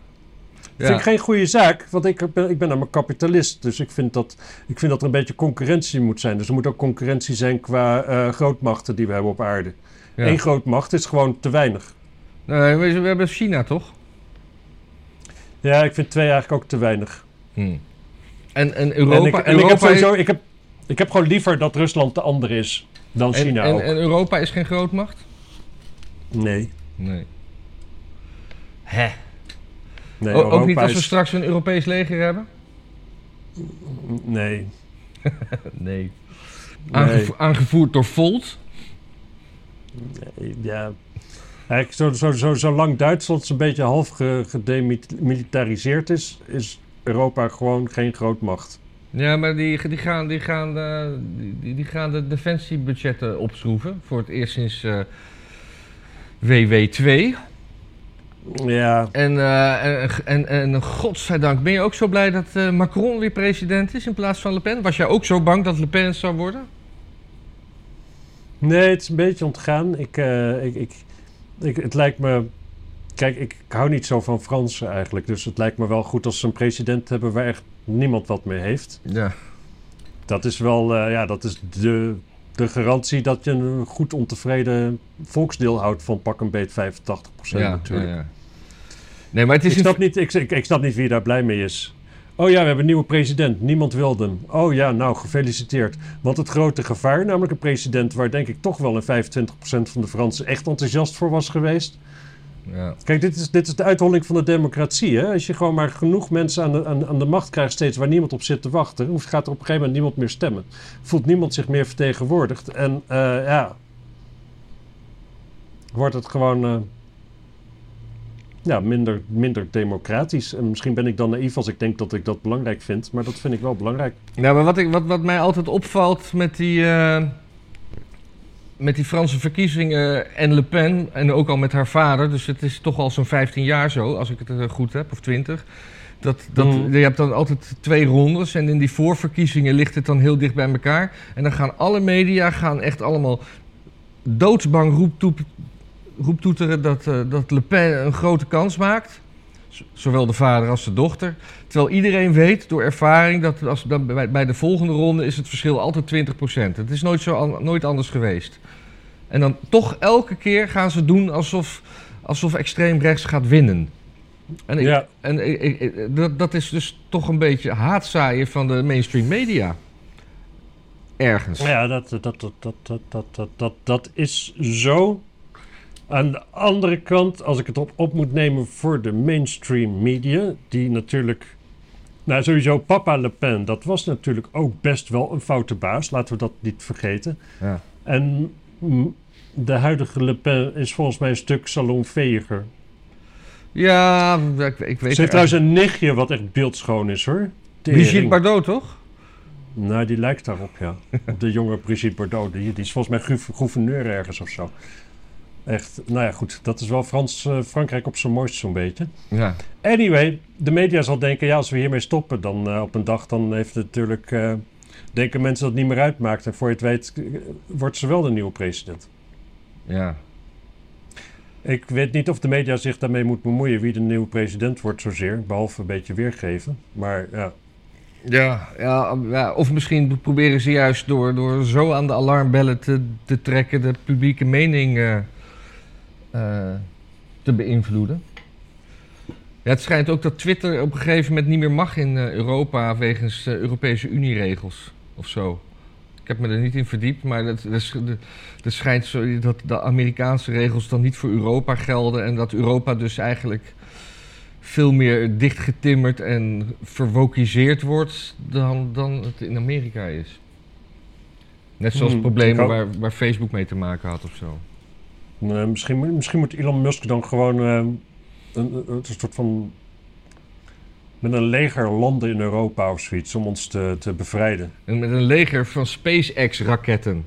Vind ik geen goede zaak, want ik ben, ik ben namelijk kapitalist. Dus ik vind, dat, ik vind dat er een beetje concurrentie moet zijn. Dus er moet ook concurrentie zijn qua eh, grootmachten die we hebben op aarde. Ja. Eén grootmacht is gewoon te weinig. Nee, we, we hebben China toch? Ja, ik vind twee eigenlijk ook te weinig. Hm. En, en Europa, en ik, en ik Europa heb sowieso, is, ik, heb, ik heb gewoon liever dat Rusland de ander is dan en, China en, ook. en Europa is geen grootmacht? nee, Nee. Hè? Nee O- ook niet als we is- straks een Europees leger hebben? Nee, Nee. nee, Aangevo- aangevoerd door Volt? nee, ja. Eigenlijk, zo, zo, zo, zolang Duitsland zo'n beetje half ge- gedemilitariseerd is, is Europa gewoon geen grootmacht. Ja, maar die, die, gaan, die, gaan, eh, die, die gaan de defensiebudgetten opschroeven. Voor het eerst sinds eh, WW2. Ja, En, eh, en, en, en godzijdank, ben je ook zo blij dat eh, Macron weer president is in plaats van Le Pen? Was jij ook zo bang dat Le Pen het zou worden? nee, het is een beetje ontgaan. Ik, eh, ik, ik, ik, het lijkt me... Kijk, ik hou niet zo van Fransen eigenlijk. Dus het lijkt me wel goed als ze een president hebben waar echt niemand wat mee heeft. Ja. Dat is wel, eh, ja, dat is de, de garantie dat je een goed ontevreden volksdeel houdt van pak een beet 85% Ja, natuurlijk. ja, ja. Nee, maar het is Ik, snap niet, ik, ik, ik snap niet wie daar blij mee is. Oh ja, we hebben een nieuwe president. Niemand wil hem. Oh ja, nou, gefeliciteerd. Want het grote gevaar, namelijk een president waar denk ik toch wel een 25% van de Fransen echt enthousiast voor was geweest. Ja. Kijk, dit is, dit is de uitholling van de democratie. Hè? Als je gewoon maar genoeg mensen aan de, aan, aan de macht krijgt, steeds waar niemand op zit te wachten, hoeft- gaat er op een gegeven moment niemand meer stemmen. Voelt niemand zich meer vertegenwoordigd. En eh, ja, wordt het gewoon eh, ja, minder, minder democratisch. En misschien ben ik dan naïef als ik denk dat ik dat belangrijk vind, maar dat vind ik wel belangrijk. Ja, maar wat, ik, wat, wat mij altijd opvalt met die, eh, met die Franse verkiezingen en Le Pen, en ook al met haar vader, dus het is toch al zo'n 15 jaar zo, als ik het eh, goed heb, of 20. Dat, dat, Mhm. Je hebt dan altijd twee rondes en in die voorverkiezingen ligt het dan heel dicht bij elkaar. En dan gaan alle media gaan echt allemaal doodsbang roeptoep, roeptoeteren dat, eh, dat Le Pen een grote kans maakt. Zowel de vader als de dochter. Terwijl iedereen weet door ervaring dat als, dan bij, bij de volgende ronde is het verschil altijd 20%. Het is nooit, zo, nooit anders geweest. En dan toch elke keer gaan ze doen alsof, alsof extreem rechts gaat winnen. En, ik, Ja. en ik, ik- ik- dat, dat is dus toch een beetje haatzaaien van de mainstream media. Ergens. Ja, dat, dat, dat, dat, dat, dat, dat, dat is zo. Aan de andere kant, als ik het op, op moet nemen voor de mainstream media, die natuurlijk. Nou, sowieso Papa Le Pen, dat was natuurlijk ook best wel een foute baas, laten we dat niet vergeten. Ja. En de huidige Le Pen is volgens mij een stuk salonveger. Ja, ik, ik weet Ze heeft trouwens een nichtje wat echt beeldschoon is hoor. Brigitte Tering. Bardot, toch? Nou, die lijkt daarop, ja. Op de jonge Brigitte Bardot. Die, die is volgens mij gouv- gouverneur ergens of zo. Echt, nou ja, goed. Dat is wel Frans, eh, Frankrijk op zijn mooist zo'n beetje. Ja. Anyway, de media zal denken, ja, als we hiermee stoppen, dan eh, op een dag, dan heeft het natuurlijk... eh, denken mensen dat het niet meer uitmaakt. En voor je het weet, wordt ze wel de nieuwe president. Ja. Ik weet niet of de media zich daarmee moet bemoeien wie de nieuwe president wordt zozeer. Behalve een beetje weergeven. Maar ja, Ja, ja, ja, of misschien proberen ze juist door, door zo aan de alarmbellen te, te trekken de publieke mening te beïnvloeden. Ja, het schijnt ook dat Twitter op een gegeven moment niet meer mag in eh, Europa wegens eh, Europese Unieregels of zo. Ik heb me er niet in verdiept, maar het, het schijnt zo dat de Amerikaanse regels dan niet voor Europa gelden en dat Europa dus eigenlijk veel meer dichtgetimmerd en verwokiseerd wordt dan, dan het in Amerika is. Net zoals Hmm, problemen waar, waar Facebook mee te maken had of zo. Nee, misschien, moet- misschien moet Elon Musk dan gewoon eh, een, een, soort van. met een leger landen in Europa of zoiets om ons te, te bevrijden. En met een leger van SpaceX-raketten.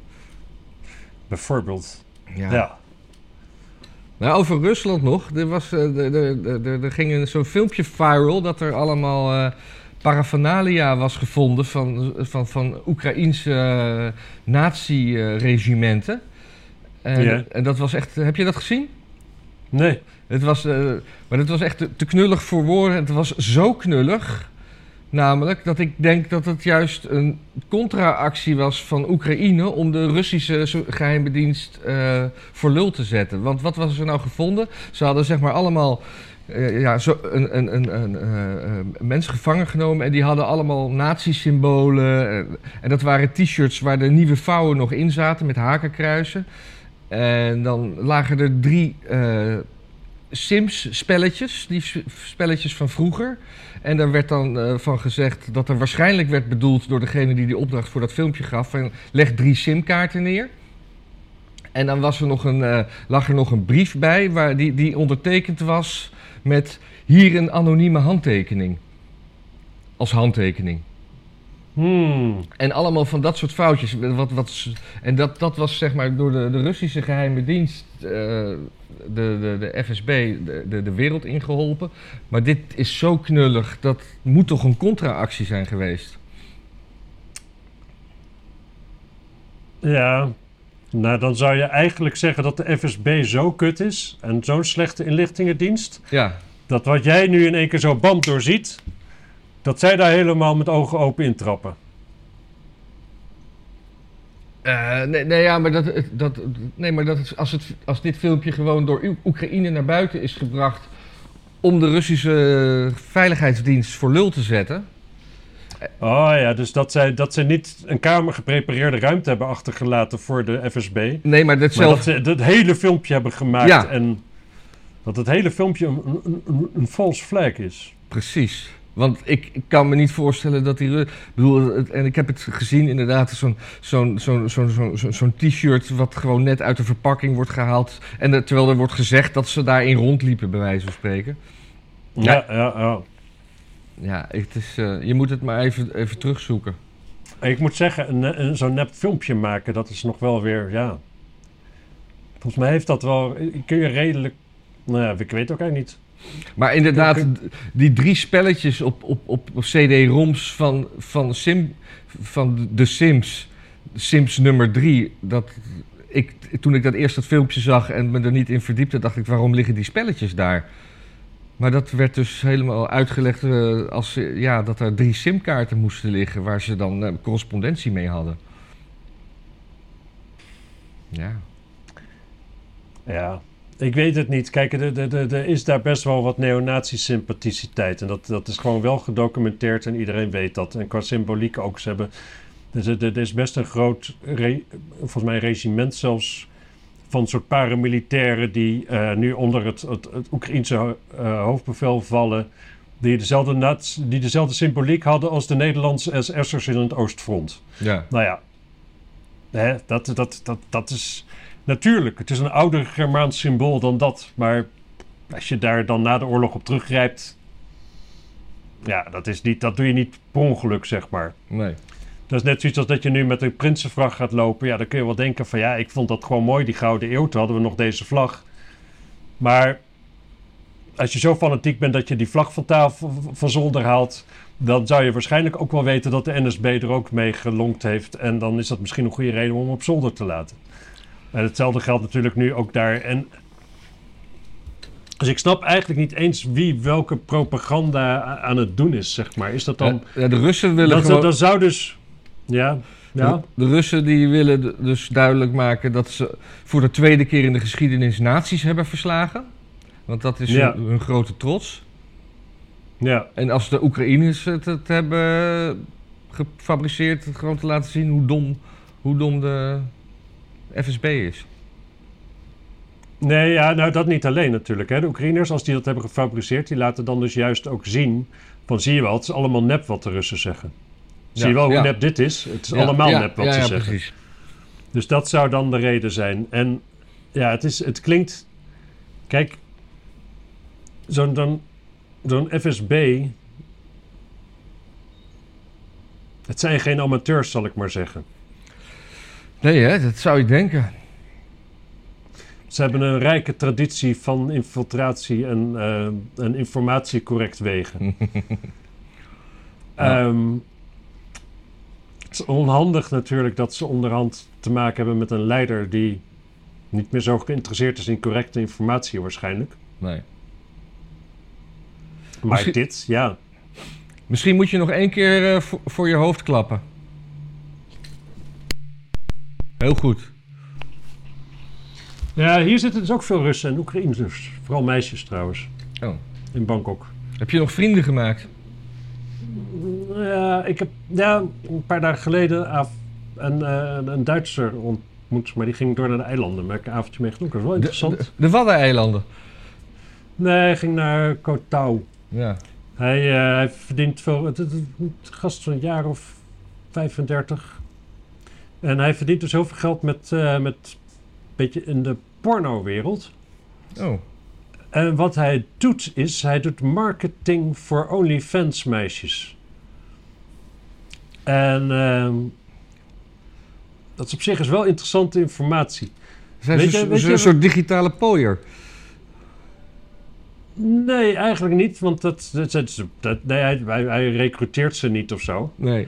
Bijvoorbeeld. Ja. Ja. Nou, over Rusland nog. Er, was, eh, er, er, er, ging een- zo'n filmpje viral dat er allemaal eh paraphernalia was gevonden van, van, van Oekraïense eh, nazi-regimenten. En, Ja. en dat was echt. Heb je dat gezien? Nee. Het was, eh, maar het was echt te, te knullig voor woorden. Het was zo knullig, namelijk dat ik denk dat het juist een contra-actie was van Oekraïne om de Russische geheime dienst eh, voor lul te zetten. Want wat was er nou gevonden? Ze hadden zeg maar allemaal eh, ja, zo een, een, een, een, mensen gevangen genomen en die hadden allemaal nazi-symbolen. en dat waren t-shirts waar de nieuwe vouwen nog in zaten met hakenkruisen. En dan lagen er drie eh, Sims-spelletjes, die spelletjes van vroeger. En daar werd dan eh, van gezegd dat er waarschijnlijk werd bedoeld door degene die die opdracht voor dat filmpje gaf: van, leg drie SIM-kaarten neer. En dan was er nog een, eh, lag er nog een brief bij waar die, die ondertekend was met hier een anonieme handtekening. Als handtekening. Hmm. En allemaal van dat soort foutjes. Wat, wat, en dat, dat was zeg maar door de, de Russische geheime dienst, eh, de, de, de FSB, de, de, de wereld ingeholpen. Maar dit is zo knullig, dat moet toch een contra-actie zijn geweest? Ja. Nou, dan zou je eigenlijk zeggen dat de FSB zo kut is en zo'n slechte inlichtingendienst. Ja, dat wat jij nu in één keer zo bam doorziet. Dat zij daar helemaal met ogen open intrappen. Eh, nee, nee, ja, maar, dat, dat, nee, maar dat, als, het, als dit filmpje gewoon door Oe- Oekraïne naar buiten is gebracht om de Russische veiligheidsdienst voor lul te zetten. Oh ja, dus dat zij, dat zij niet een kamer geprepareerde ruimte hebben achtergelaten voor de FSB. Nee, maar Maar datzelfde. dat ze het hele filmpje hebben gemaakt Ja. en dat het hele filmpje een, een, een, een false flag is. Precies. Want ik, ik kan me niet voorstellen dat die... Bedoel, het- en ik heb het gezien inderdaad, zo'n zo'n zo'n zo'n zo'n zo'n zo'n t-shirt wat gewoon net uit de verpakking wordt gehaald. En er- terwijl er wordt gezegd dat ze daarin rondliepen, bij wijze van spreken. Ja. Ja, ja, ja. Ja, het is, eh, je moet het maar even, even terugzoeken. En Ik moet zeggen, een, een, zo'n nep filmpje maken, dat is nog wel weer, ja. Volgens mij heeft dat wel, kun je redelijk, nou ja, ik weet ook eigenlijk niet. Maar inderdaad, die drie spelletjes op, op, op, CD-ROMs van, van, Sim, van de Sims, Sims nummer 3, dat ik, toen ik dat eerst filmpje zag en me er niet in verdiepte, dacht ik, waarom liggen die spelletjes daar? Maar dat werd dus helemaal uitgelegd eh, als ja, dat er drie simkaarten moesten liggen waar ze dan eh, correspondentie mee hadden. Ja. Ja, ik weet het niet. Kijk, er, is daar best wel wat neonazi-sympathiciteit. En dat, dat is gewoon wel gedocumenteerd en iedereen weet dat. En qua symboliek ook. Ze hebben, er, is best een groot, re- volgens mij een regiment zelfs, van soort paramilitairen die eh, nu onder het, het, het Oekraïense eh, hoofdbevel vallen. Die dezelfde, die dezelfde symboliek hadden als de Nederlandse SS'ers in het Oostfront. ja. Nou ja, hè, dat, dat, dat, dat is natuurlijk. Het is een ouder Germaans symbool dan dat. Maar als je daar dan na de oorlog op teruggrijpt. Ja, dat, is niet, dat doe je niet per ongeluk, zeg maar. Nee. Dat is net zoiets als dat je nu met een prinsenvlag gaat lopen. Ja, dan kun je wel denken van ja, ik vond dat gewoon mooi, die Gouden Eeuw. Toen hadden we nog deze vlag. Maar als je zo fanatiek bent dat je die vlag van tafel van zolder haalt, dan zou je waarschijnlijk ook wel weten dat de NSB er ook mee gelonkt heeft. En dan is dat misschien een goede reden om hem op zolder te laten. En hetzelfde geldt natuurlijk nu ook daar. En dus ik snap eigenlijk niet eens wie welke propaganda aan het doen is, zeg maar. Is dat dan... Ja, de Russen willen dat, gewoon... dat zou dus... Ja, ja. De, de Russen die willen dus duidelijk maken dat ze voor de tweede keer in de geschiedenis nazi's hebben verslagen. Want dat is Ja. hun, hun grote trots. Ja, En als de Oekraïners het, het hebben gefabriceerd, gewoon te laten zien hoe dom, hoe dom de FSB is. nee, ja, nou dat niet alleen natuurlijk. Hè. De Oekraïners, als die dat hebben gefabriceerd, die laten dan dus juist ook zien van zie je wel, het is allemaal nep wat de Russen zeggen. Zie je wel hoe ja. nep dit is? Het is Ja, allemaal nep wat ze ja, zeggen. precies. Dus dat zou dan de reden zijn. En ja, het, is, het klinkt. Kijk, zo'n zo'n FSB. Het zijn geen amateurs, zal ik maar zeggen. Nee, hè, dat zou je denken. Ze hebben een rijke traditie van infiltratie en, eh, en informatie correct wegen. Ja. Ehm, het is onhandig natuurlijk dat ze onderhand te maken hebben met een leider die niet meer zo geïnteresseerd is in correcte informatie waarschijnlijk. Nee. Maar Misschien- dit, ja. Misschien moet je nog één keer eh, voor, voor je hoofd klappen. Heel goed. Ja, hier zitten dus ook veel Russen en Oekraïners. Vooral meisjes trouwens. Oh. In Bangkok. Heb je nog vrienden gemaakt? Ja, ik heb ja, een paar dagen geleden een, eh, een Duitser ontmoet. Maar die ging door naar de eilanden. Maar ik heb een avondje mee genoeg. Dat is wel De, interessant. de, de Waddeneilanden. Nee, hij ging naar Koh Tao. Ja. Hij, eh, hij verdient veel. Het gast van een jaar of 35. En hij verdient dus heel veel geld met, eh, met een beetje in de porno-wereld. Oh. En wat hij doet is, hij doet marketing voor OnlyFans meisjes. En ehm, dat is op zich is wel interessante informatie. Zijn Weet ze je- je een soort digitale pooier? Nee, eigenlijk niet, want dat, dat, dat, dat- nee, hij, hij, hij recruteert ze niet of zo. Nee.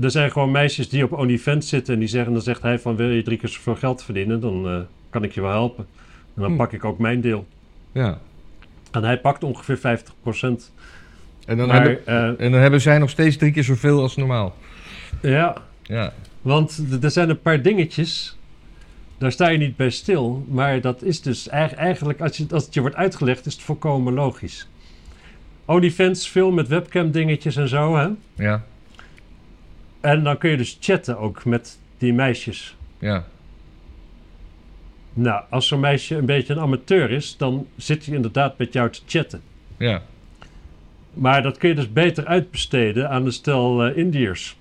Er zijn gewoon meisjes die op OnlyFans zitten en die zeggen, dan zegt hij van wil je drie keer zoveel geld verdienen, dan eh, kan ik je wel helpen. En dan Hm. pak ik ook mijn deel. Ja. En hij pakt ongeveer 50%. En dan, maar hebben, eh, en dan hebben zij nog steeds drie keer zoveel als normaal. ja, Ja. Want er zijn een paar dingetjes, daar sta je niet bij stil. Maar dat is dus eigen- eigenlijk, als, je, als het je wordt uitgelegd, is het volkomen logisch. OnlyFans, veel met webcam dingetjes en zo, hè. Ja. En dan kun je dus chatten ook met die meisjes. Ja. Nou, als zo'n meisje een beetje een amateur is, dan zit hij inderdaad met jou te chatten. Ja. Maar dat kun je dus beter uitbesteden aan een stel eh, Indiërs.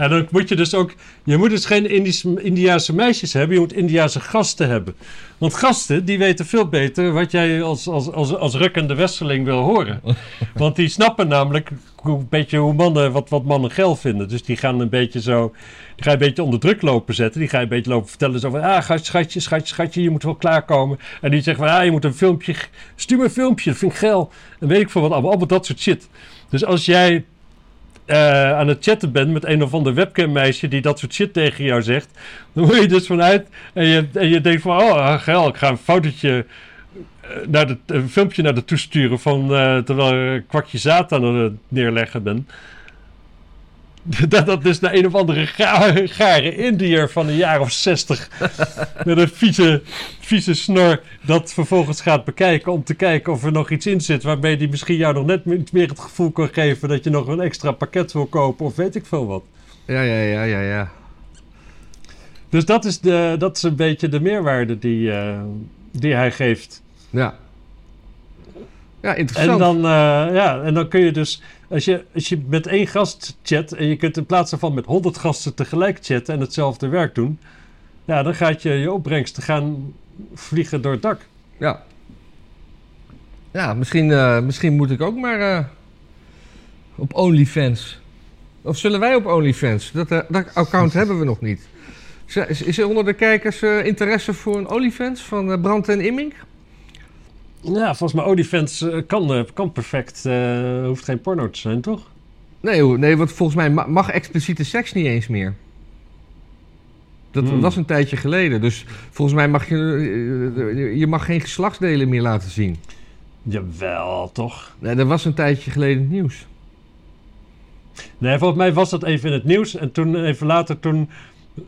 En dan moet je dus ook... Je moet dus geen Indisch, Indiaanse meisjes hebben. Je moet Indiaanse gasten hebben. Want gasten, die weten veel beter wat jij als, als, als, als rukkende westerling wil horen. Want die snappen namelijk hoe, een beetje hoe mannen, wat, wat mannen geil vinden. Dus die gaan een beetje zo... Die ga je een beetje onder druk lopen zetten. Die ga je een beetje lopen vertellen zo van... Ah, schatje, schatje, schatje, je moet wel klaarkomen. En die zeggen van... Ah, je moet een filmpje... Stuur me een filmpje, dat vind ik geil. En weet ik veel wat allemaal. Allemaal dat soort shit. Dus als jij eh, aan het chatten bent met een of ander webcam-meisje die dat soort shit tegen jou zegt, dan moet je dus vanuit en je, en je denkt van, oh, ah, geil, ik ga een fotootje, eh, naar de, een filmpje naar de toesturen van, eh, terwijl ik kwakje zaad aan het neerleggen ben. Dat dat dus naar een of andere ga- gare Indiër van een jaar of zestig met een vieze, vieze snor dat vervolgens gaat bekijken om te kijken of er nog iets in zit waarmee die misschien jou nog net meer het gevoel kan geven dat je nog een extra pakket wil kopen of weet ik veel wat. Ja, ja, ja, ja, ja. Dus dat is, de, dat is een beetje de meerwaarde die, eh, die hij geeft. Ja. Ja, En interessant. dan, eh, ja, en dan kun je dus, als je, als je met één gast chat en je kunt in plaats daarvan met honderd gasten tegelijk chatten en hetzelfde werk doen, ja, dan gaat je je opbrengsten gaan vliegen door het dak. Ja. Ja, misschien, eh, misschien moet ik ook maar eh, op OnlyFans. Of zullen wij op OnlyFans? Dat, eh, dat account hebben we nog niet. Is, is- er onder de kijkers interesse voor een OnlyFans van Brand en Immink? Ja, volgens mij OnlyFans eh, kan, eh, kan perfect, eh, hoeft geen porno te zijn, toch? Nee, nee, want volgens mij ma- mag expliciete seks niet eens meer. Dat Hmm. was een tijdje geleden. Dus volgens mij mag je, je mag geen geslachtsdelen meer laten zien. Jawel, toch? Nee, dat was een tijdje geleden het nieuws. Nee, volgens mij was dat even in het nieuws. En toen even later, toen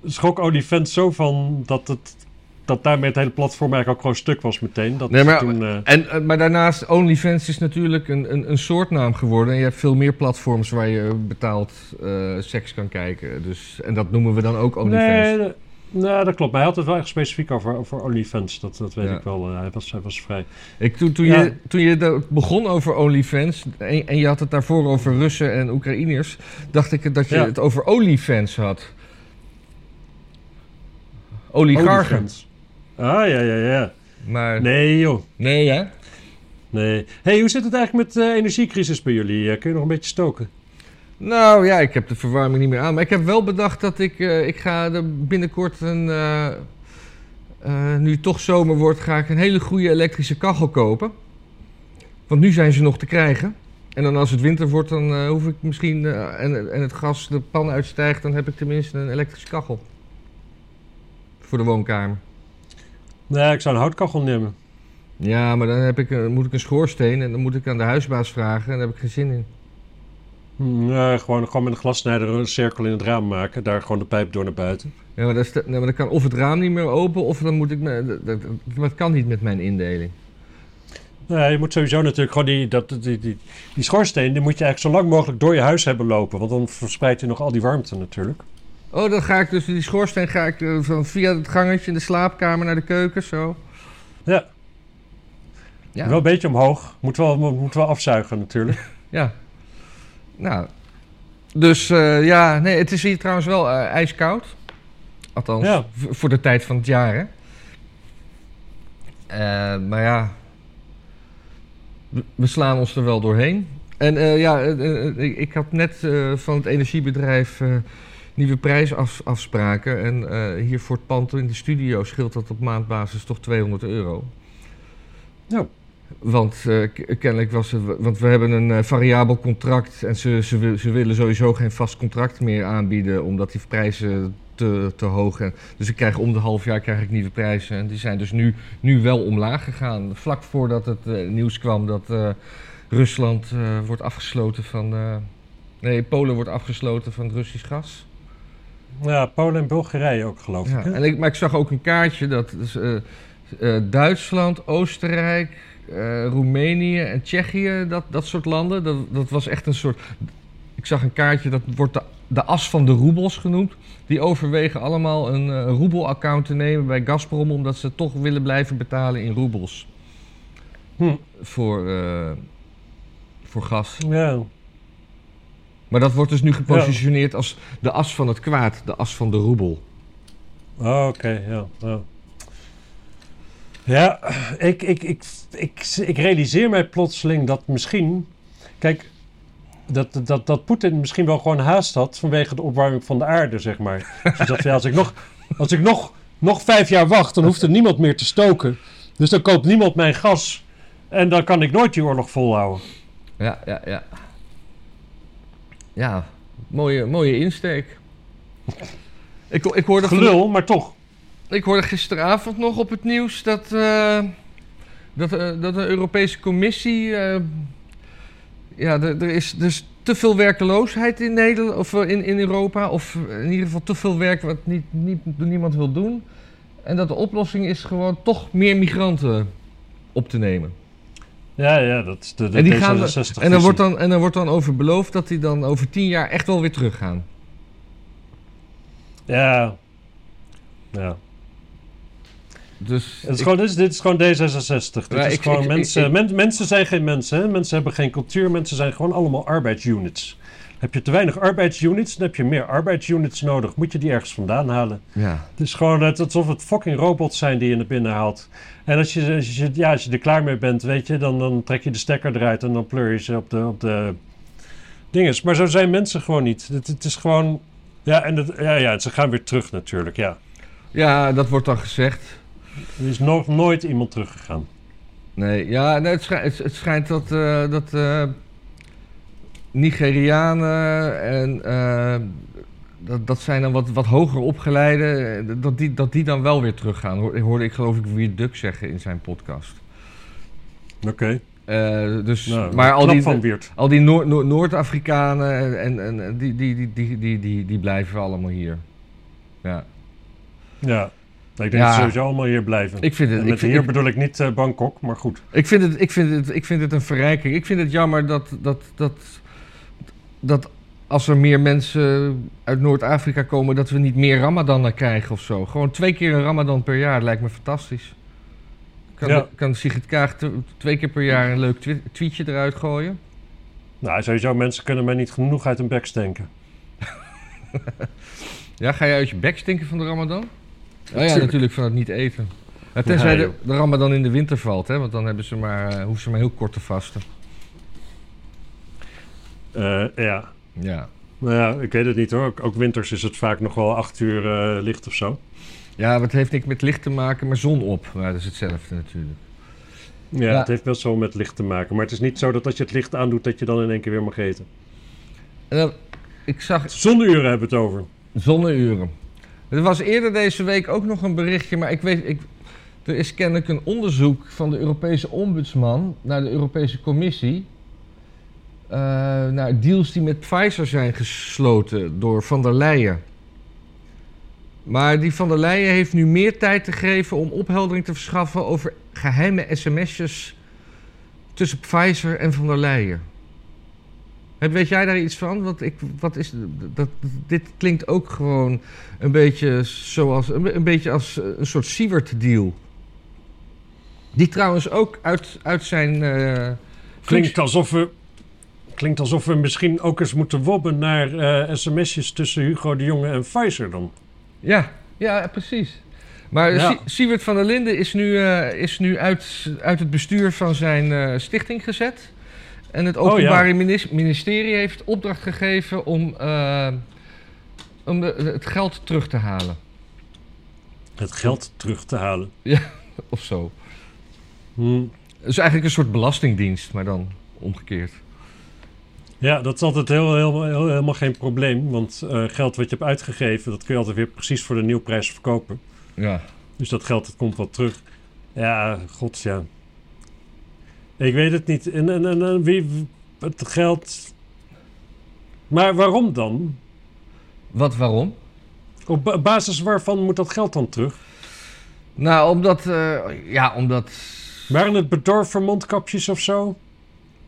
schrok OnlyFans zo van dat het dat daarmee het hele platform eigenlijk ook gewoon stuk was meteen. Dat Nee, maar- toen, eh, En, eh, maar daarnaast, OnlyFans is natuurlijk een, een, een soortnaam geworden. En je hebt veel meer platforms waar je betaald eh, seks kan kijken. Dus, en dat noemen we dan ook OnlyFans. nee, nou, dat klopt. Maar hij had het wel echt specifiek over, over OnlyFans. Dat, dat weet Ja. ik wel. Hij, was, hij was vrij. Ik, toen, toen, Ja. je, toen je begon over OnlyFans en, en je had het daarvoor over Russen en Oekraïners, dacht ik dat je Ja. het over OnlyFans had. Oligarchen. Ah, ja, ja, ja. Maar nee, Nee, joh. hè? Nee. hey, hoe zit het eigenlijk met de energiecrisis bij jullie? Eh, kun je nog een beetje stoken? Nou ja, ik heb de verwarming niet meer aan. Maar ik heb wel bedacht dat ik, eh, ik ga er binnenkort een... eh, eh, nu het toch zomer wordt, ga ik een hele goede elektrische kachel kopen. Want nu zijn ze nog te krijgen. En dan als het winter wordt, dan eh, hoef ik misschien... eh, en, en het gas de pan uitstijgt, dan heb ik tenminste een elektrische kachel. Voor de woonkamer. Nee, ik zou een houtkachel nemen. Ja, maar dan heb ik, moet ik een schoorsteen en dan moet ik aan de huisbaas vragen. En daar heb ik geen zin in. Hm, nee, gewoon, gewoon met een glassnijder een cirkel in het raam maken. Daar gewoon de pijp door naar buiten. Ja, maar, dat is de- nee, maar dan kan of het raam niet meer open, of dan moet ik... Me, dat, dat, dat kan niet met mijn indeling. Nee, je moet sowieso natuurlijk gewoon die, dat, die, die, die schoorsteen... die moet je eigenlijk zo lang mogelijk door je huis hebben lopen. Want dan verspreidt je nog al die warmte natuurlijk. Oh, dan ga ik dus die schoorsteen ga ik eh, van via het gangetje in de slaapkamer naar de keuken, zo. Ja, Ja. wel een beetje omhoog. Moet wel, moet wel afzuigen natuurlijk. ja. Nou. Dus eh, ja, nee, het is hier trouwens wel eh, ijskoud. Althans, Ja. voor de tijd van het jaar, hè. Maar ja, we- slaan ons er wel doorheen. En ja, ik, had net van het energiebedrijf nieuwe prijsafspraken. En eh, hier voor het pand in de studio scheelt dat op maandbasis toch 200 euro. Ja. Want eh, kennelijk was want we hebben een eh, variabel contract en ze, ze, ze willen sowieso geen vast contract meer aanbieden, omdat die prijzen te, te hoog zijn. Dus ik krijg om de half jaar krijg ik nieuwe prijzen. En die zijn dus nu, nu wel omlaag gegaan. Vlak voordat het nieuws kwam dat Rusland wordt afgesloten van. nee, Polen wordt afgesloten van het Russisch gas. Ja, Polen en Bulgarije ook geloof Ja, ik. en ik, maar ik zag ook een kaartje dat dus, eh, eh, Duitsland, Oostenrijk, eh, Roemenië en Tsjechië, dat, dat soort landen, dat, dat was echt een soort. Ik zag een kaartje dat wordt de, de as van de roebels genoemd. Die overwegen allemaal een roebel-account te nemen bij Gazprom, omdat ze toch willen blijven betalen in roebels Hm. voor, voor gas. Ja. Maar dat wordt dus nu gepositioneerd als de as van het kwaad, de as van de roebel. Oh, Oké, ja. Ja, ja ik, ik, ik, ik, ik realiseer mij plotseling dat misschien... Kijk, dat, dat, dat Poetin misschien wel gewoon haast had vanwege de opwarming van de aarde, zeg maar. Dus dat, ja, als ik, nog, als ik nog, nog vijf jaar wacht, dan hoeft er niemand meer te stoken. Dus dan koopt niemand mijn gas. En dan kan ik nooit die oorlog volhouden. Ja, ja, ja. Ja, mooie, mooie insteek. Ik, ik, hoorde Gelul, maar toch. ik hoorde gisteravond nog op het nieuws dat, eh, dat, eh, dat de Europese Commissie. eh, ja, er, is dus te veel werkeloosheid in, Nederland, of in, in Europa. Of in ieder geval te veel werk wat niet, niet, niemand wil doen. En dat de oplossing is gewoon toch meer migranten op te nemen. Ja, ja, dat is de, de En die gaan we- D66 En dan, wordt dan, en dan wordt dan over beloofd dat die dan over tien jaar echt wel weer teruggaan. Ja. Ja. Dus Het is ik- gewoon, dit, is, dit is gewoon D66. Dit Ja, is ik- gewoon ik- mensen, men- mensen zijn geen mensen. Hè? Mensen hebben geen cultuur. Mensen zijn gewoon allemaal arbeidsunits. Heb je te weinig arbeidsunits, dan heb je meer arbeidsunits nodig. Moet je die ergens vandaan halen. ja. Het is gewoon net alsof het fucking robots zijn die je naar binnen haalt. En als je, als je, ja, als je er klaar mee bent, weet je, dan, dan trek je de stekker eruit en dan pleur je ze op de, op de dinges. Maar zo zijn mensen gewoon niet. Het, het is gewoon, ja, en het, ja, ja, ze gaan weer terug natuurlijk, ja. ja, dat wordt dan gezegd. Er is nog nooit iemand teruggegaan. Nee, ja, nee, het, schijnt, het, het schijnt dat, eh, dat eh, Nigerianen en eh, dat, dat zijn dan wat, wat hoger opgeleide, eh, dat die, dat die dan wel weer teruggaan. Hoor- Hoorde ik geloof ik weer Duk zeggen in zijn podcast. Oké. Eh, dus, Nou, maar al die, al die Noor- Noor- Noord-Afrikanen en, en, die, die, die, die, die, die, die blijven allemaal hier. Ja. Ja. Ik denk Ja. dat ze sowieso allemaal hier blijven. Ik vind het, En ik met vind, hier ik, bedoel ik niet Bangkok, maar goed. ik vind het, ik vind het, ik vind het een verrijking. Ik vind het jammer dat, dat, dat, dat als er meer mensen uit Noord-Afrika komen, dat we niet meer Ramadan krijgen of zo. Gewoon twee keer een Ramadan per jaar lijkt me fantastisch. Kan, Ja. kan Sigrid Kaag twee keer per jaar een leuk tweetje eruit gooien? Nou, sowieso, mensen kunnen mij niet genoeg uit hun bek stenken. Ja, ga je uit je bek stinken van de Ramadan? Oh ja, Tuurlijk. natuurlijk van het niet eten. Tenzij de, de Ramadan in de winter valt, hè? Want dan hebben ze maar, eh, hoeven ze maar heel kort te vasten. Eh, ja. Ja. Nou ja, ik weet het niet hoor. Ook, ook winters is het vaak nog wel acht uur eh, licht of zo. Ja, wat heeft niks met licht te maken, maar zon op. Maar dat is hetzelfde natuurlijk. Ja, Ja. het heeft best wel met licht te maken. Maar het is niet zo dat als je het licht aandoet, dat je dan in één keer weer mag eten. En dan, ik zag Zonneuren hebben we het over. zonneuren. Er was eerder deze week ook nog een berichtje, maar ik weet, ik, er is kennelijk een onderzoek van de Europese ombudsman naar de Europese Commissie. Eh, naar deals die met Pfizer zijn gesloten door Van der Leyen. Maar die Van der Leyen heeft nu meer tijd te geven om opheldering te verschaffen over geheime sms'jes tussen Pfizer en Van der Leyen. Weet jij daar iets van? Want ik, wat is, dat, dit klinkt ook gewoon een beetje zoals een, beetje als een soort Siewert-deal. Die trouwens ook uit, uit zijn. eh, Klinkt alsof we, klinkt alsof we misschien ook eens moeten wobben naar eh, sms'jes tussen Hugo de Jonge en Pfizer dan. Ja, ja, precies. Maar Ja. Siewert van der Linden is nu, eh, is nu uit, uit het bestuur van zijn eh, stichting gezet. En het Oh, ja. Openbaar Minis- Ministerie heeft opdracht gegeven om, om de, het geld terug te halen. Het geld terug te halen. Of zo. Hm. Het is eigenlijk een soort belastingdienst, maar dan omgekeerd. Ja, dat is altijd heel, heel, heel- helemaal geen probleem. Want eh, geld wat je hebt uitgegeven, dat kun je altijd weer precies voor de nieuwprijs verkopen. Ja. Dus dat geld dat komt wel terug. Ja, god ja. Ik weet het niet. En, en, en, en wie het geld. Maar waarom dan? Wat, waarom? Op ba- basis waarvan moet dat geld dan terug? Nou, omdat, eh, ja, omdat... Waren het bedorven mondkapjes of zo?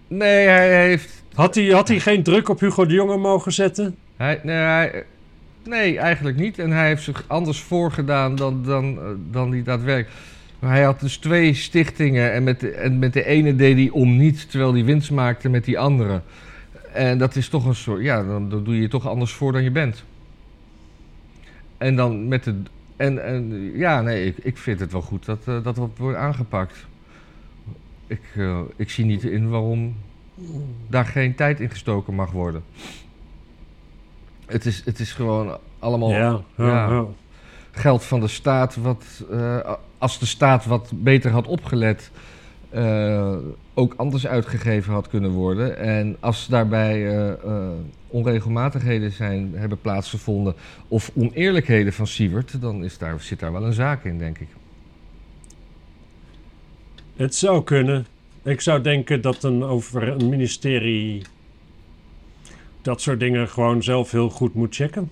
Nee, hij heeft... Had hij, had hij geen druk op Hugo de Jonge mogen zetten? Hij, nee, nee, eigenlijk niet. En hij heeft zich anders voorgedaan dan, dan, eh, dan hij daadwerkelijk... Hij had dus twee stichtingen en met, de, en met de ene deed hij om niet, terwijl hij winst maakte met die andere. En dat is toch een soort... Ja, dan, dan doe je je toch anders voor dan je bent. En dan met de... En, en ja, nee, ik, ik vind het wel goed dat eh, dat wordt aangepakt. Ik, eh, ik zie niet in waarom daar geen tijd in gestoken mag worden. Het is, het is gewoon allemaal ja, ja, geld van de staat. Wat, eh, als de staat wat beter had opgelet, eh, ook anders uitgegeven had kunnen worden. En als daarbij eh, onregelmatigheden zijn, hebben plaatsgevonden of oneerlijkheden van Siewert, dan is daar, zit daar wel een zaak in, denk ik. Het zou kunnen. Ik zou denken dat een, over een ministerie dat soort dingen gewoon zelf heel goed moet checken.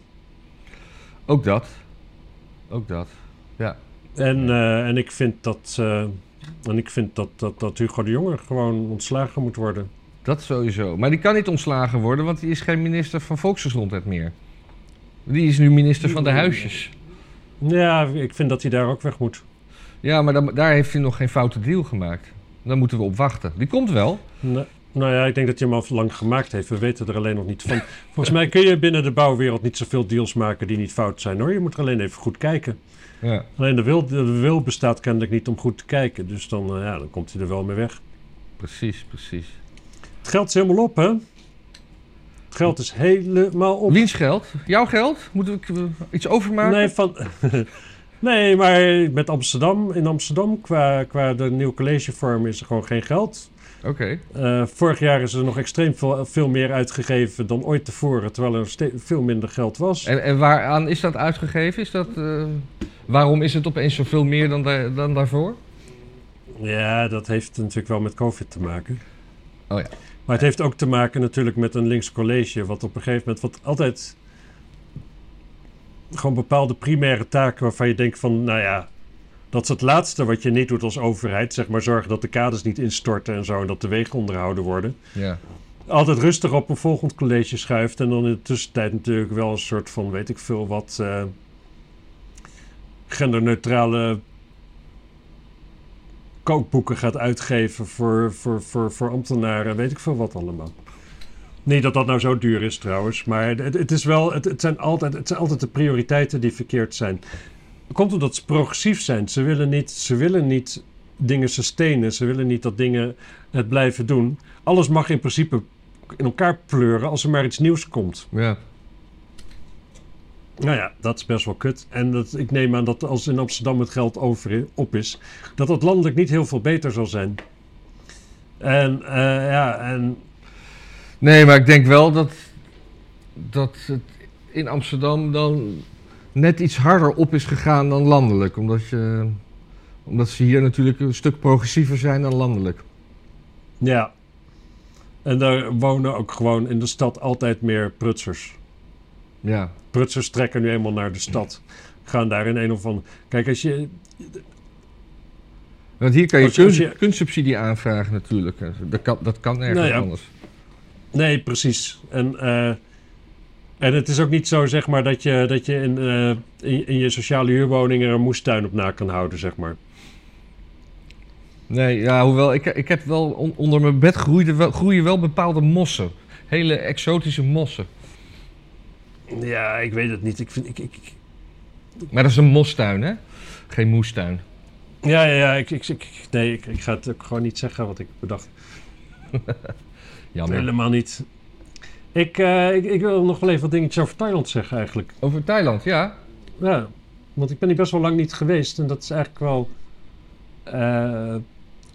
Ook dat. Ook dat. En, eh, en ik vind dat, eh, en ik vind dat, dat, dat Hugo de Jonge gewoon ontslagen moet worden. Dat sowieso. Maar die kan niet ontslagen worden, want die is geen minister van Volksgezondheid meer. Die is nu minister van de huisjes. Ja, ik vind dat hij daar ook weg moet. Ja, maar dan, daar heeft hij nog geen foute deal gemaakt. Daar moeten we op wachten. Die komt wel. Nou, nou ja, ik denk dat hij hem al lang gemaakt heeft. We weten er alleen nog niet van. Volgens mij kun je binnen de bouwwereld niet zoveel deals maken die niet fout zijn hoor. Je moet er alleen even goed kijken. Ja. Alleen de wil, de wil bestaat kennelijk niet om goed te kijken. Dus dan, eh, ja, dan komt hij er wel mee weg. Precies, precies. Het geld is helemaal op, hè? Het geld is helemaal op. Wiens geld? Jouw geld? Moeten we iets overmaken? Nee, van... nee, maar met Amsterdam, in Amsterdam, qua, qua de nieuwe collegevorm, is er gewoon geen geld. Oké. Eh, vorig jaar is er nog extreem veel, veel meer uitgegeven dan ooit tevoren, terwijl er veel minder geld was. En, en waaraan is dat uitgegeven? Is dat, eh, waarom is het opeens zoveel meer dan, daar- dan daarvoor? Ja, dat heeft natuurlijk wel met COVID te maken. Oh ja. Maar het heeft ook te maken natuurlijk met een links college, wat op een gegeven moment, wat altijd... gewoon bepaalde primaire taken waarvan je denkt van, nou ja, dat is het laatste wat je niet doet als overheid. Zeg maar zorgen dat de kades niet instorten en zo en dat de wegen onderhouden worden. Ja. Altijd rustig op een volgend college schuift en dan in de tussentijd natuurlijk wel een soort van, weet ik veel wat, eh, genderneutrale kookboeken gaat uitgeven voor, voor, voor, voor ambtenaren, weet ik veel wat allemaal. Niet dat dat nou zo duur is trouwens, maar het, het is wel, het, het, zijn altijd, het zijn altijd de prioriteiten die verkeerd zijn. Komt omdat ze progressief zijn. Ze willen niet, ze willen niet dingen sustainen. Ze willen niet dat dingen het blijven doen. Alles mag in principe in elkaar pleuren als er maar iets nieuws komt. Ja. Nou ja, dat is best wel kut. En dat, ik neem aan dat als in Amsterdam het geld over, op is, dat dat landelijk niet heel veel beter zal zijn. En eh, ja, en Nee, maar ik denk wel dat, dat het in Amsterdam dan net iets harder op is gegaan dan landelijk. Omdat, je, omdat ze hier natuurlijk een stuk progressiever zijn dan landelijk. ja. En daar wonen ook gewoon in de stad altijd meer prutsers. Ja. Prutsers trekken nu eenmaal naar de stad. Gaan daar in een of andere... Kijk, als je... Want hier kan je, Als je- als je- kunst- kunstsubsidie aanvragen natuurlijk. Dat kan, dat kan Nou ja. anders. Nee, precies. En, eh, en het is ook niet zo, zeg maar, dat je, dat je in, eh, in, in je sociale huurwoning er een moestuin op na kan houden, zeg maar. Nee, ja, hoewel ik, ik heb wel on- onder mijn bed groeien wel, groeien wel bepaalde mossen. Hele exotische mossen. Ja, ik weet het niet. Ik vind, ik, ik, Maar dat is een mostuin, hè? Geen moestuin. ja, ja, ja. Ik, ik, ik- nee, ik, ik ga het ook gewoon niet zeggen wat ik bedacht. Jammer. Helemaal niet. Ik, eh, ik, ik wil nog wel even wat dingetjes over Thailand zeggen, eigenlijk. Over Thailand, ja. Ja, want ik ben hier best wel lang niet geweest. En dat is eigenlijk wel... eh,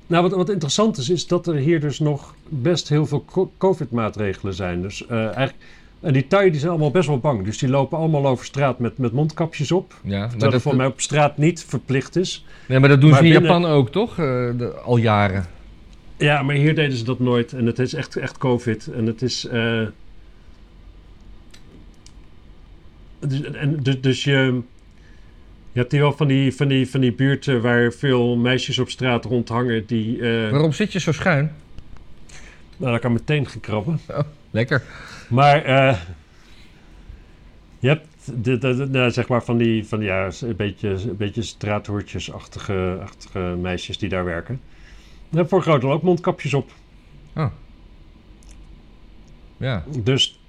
nou, wat, wat interessant is, is dat er hier dus nog best heel veel co- COVID-maatregelen zijn. Dus eh, eigenlijk... En die Thai die zijn allemaal best wel bang. Dus die lopen allemaal over straat met, met mondkapjes op. ja maar Terwijl dat, voor mij op straat niet verplicht is. nee, maar dat doen maar ze in binnen- Japan ook, toch? De- al jaren. Ja, maar hier deden ze dat nooit. En het is echt, echt COVID. En het is. eh, dus, en, dus, dus je. Je hebt hier wel van die, van, die, van die buurten waar veel meisjes op straat rondhangen. Die. eh Waarom zit je zo schuin? nou, dat kan meteen gekrabben. Lekker. Maar. eh, je hebt. De, de, de- nou, zeg maar van die. Van, die, ja, een beetje, een beetje straathoortjesachtige achtige meisjes die daar werken. Voor groot deel ook mondkapjes op. Ja. Dus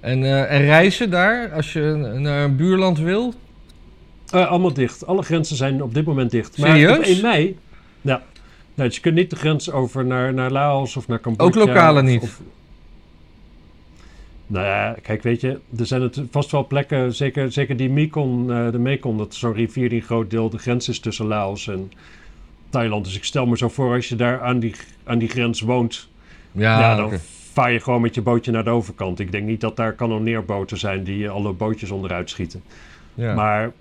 En, eh, en reizen daar, als je naar een buurland wil? Eh, allemaal dicht. Alle grenzen zijn op dit moment dicht. Maar Serieus? op 1 mei... Ja. Nee, dus je kunt niet de grens over naar, naar Laos of naar Cambodja. Ook lokale of- niet? of- nou ja, kijk, weet je, er zijn het vast wel plekken, zeker, zeker die Mekong, eh, de Mekong, dat is zo'n rivier die een groot deel de grens is tussen Laos en Thailand. Dus ik stel me zo voor, als je daar aan die, aan die grens woont, Ja, ja, dan oké. vaar je gewoon met je bootje naar de overkant. Ik denk niet dat daar kanonneerboten zijn die alle bootjes onderuit schieten. ja. Maar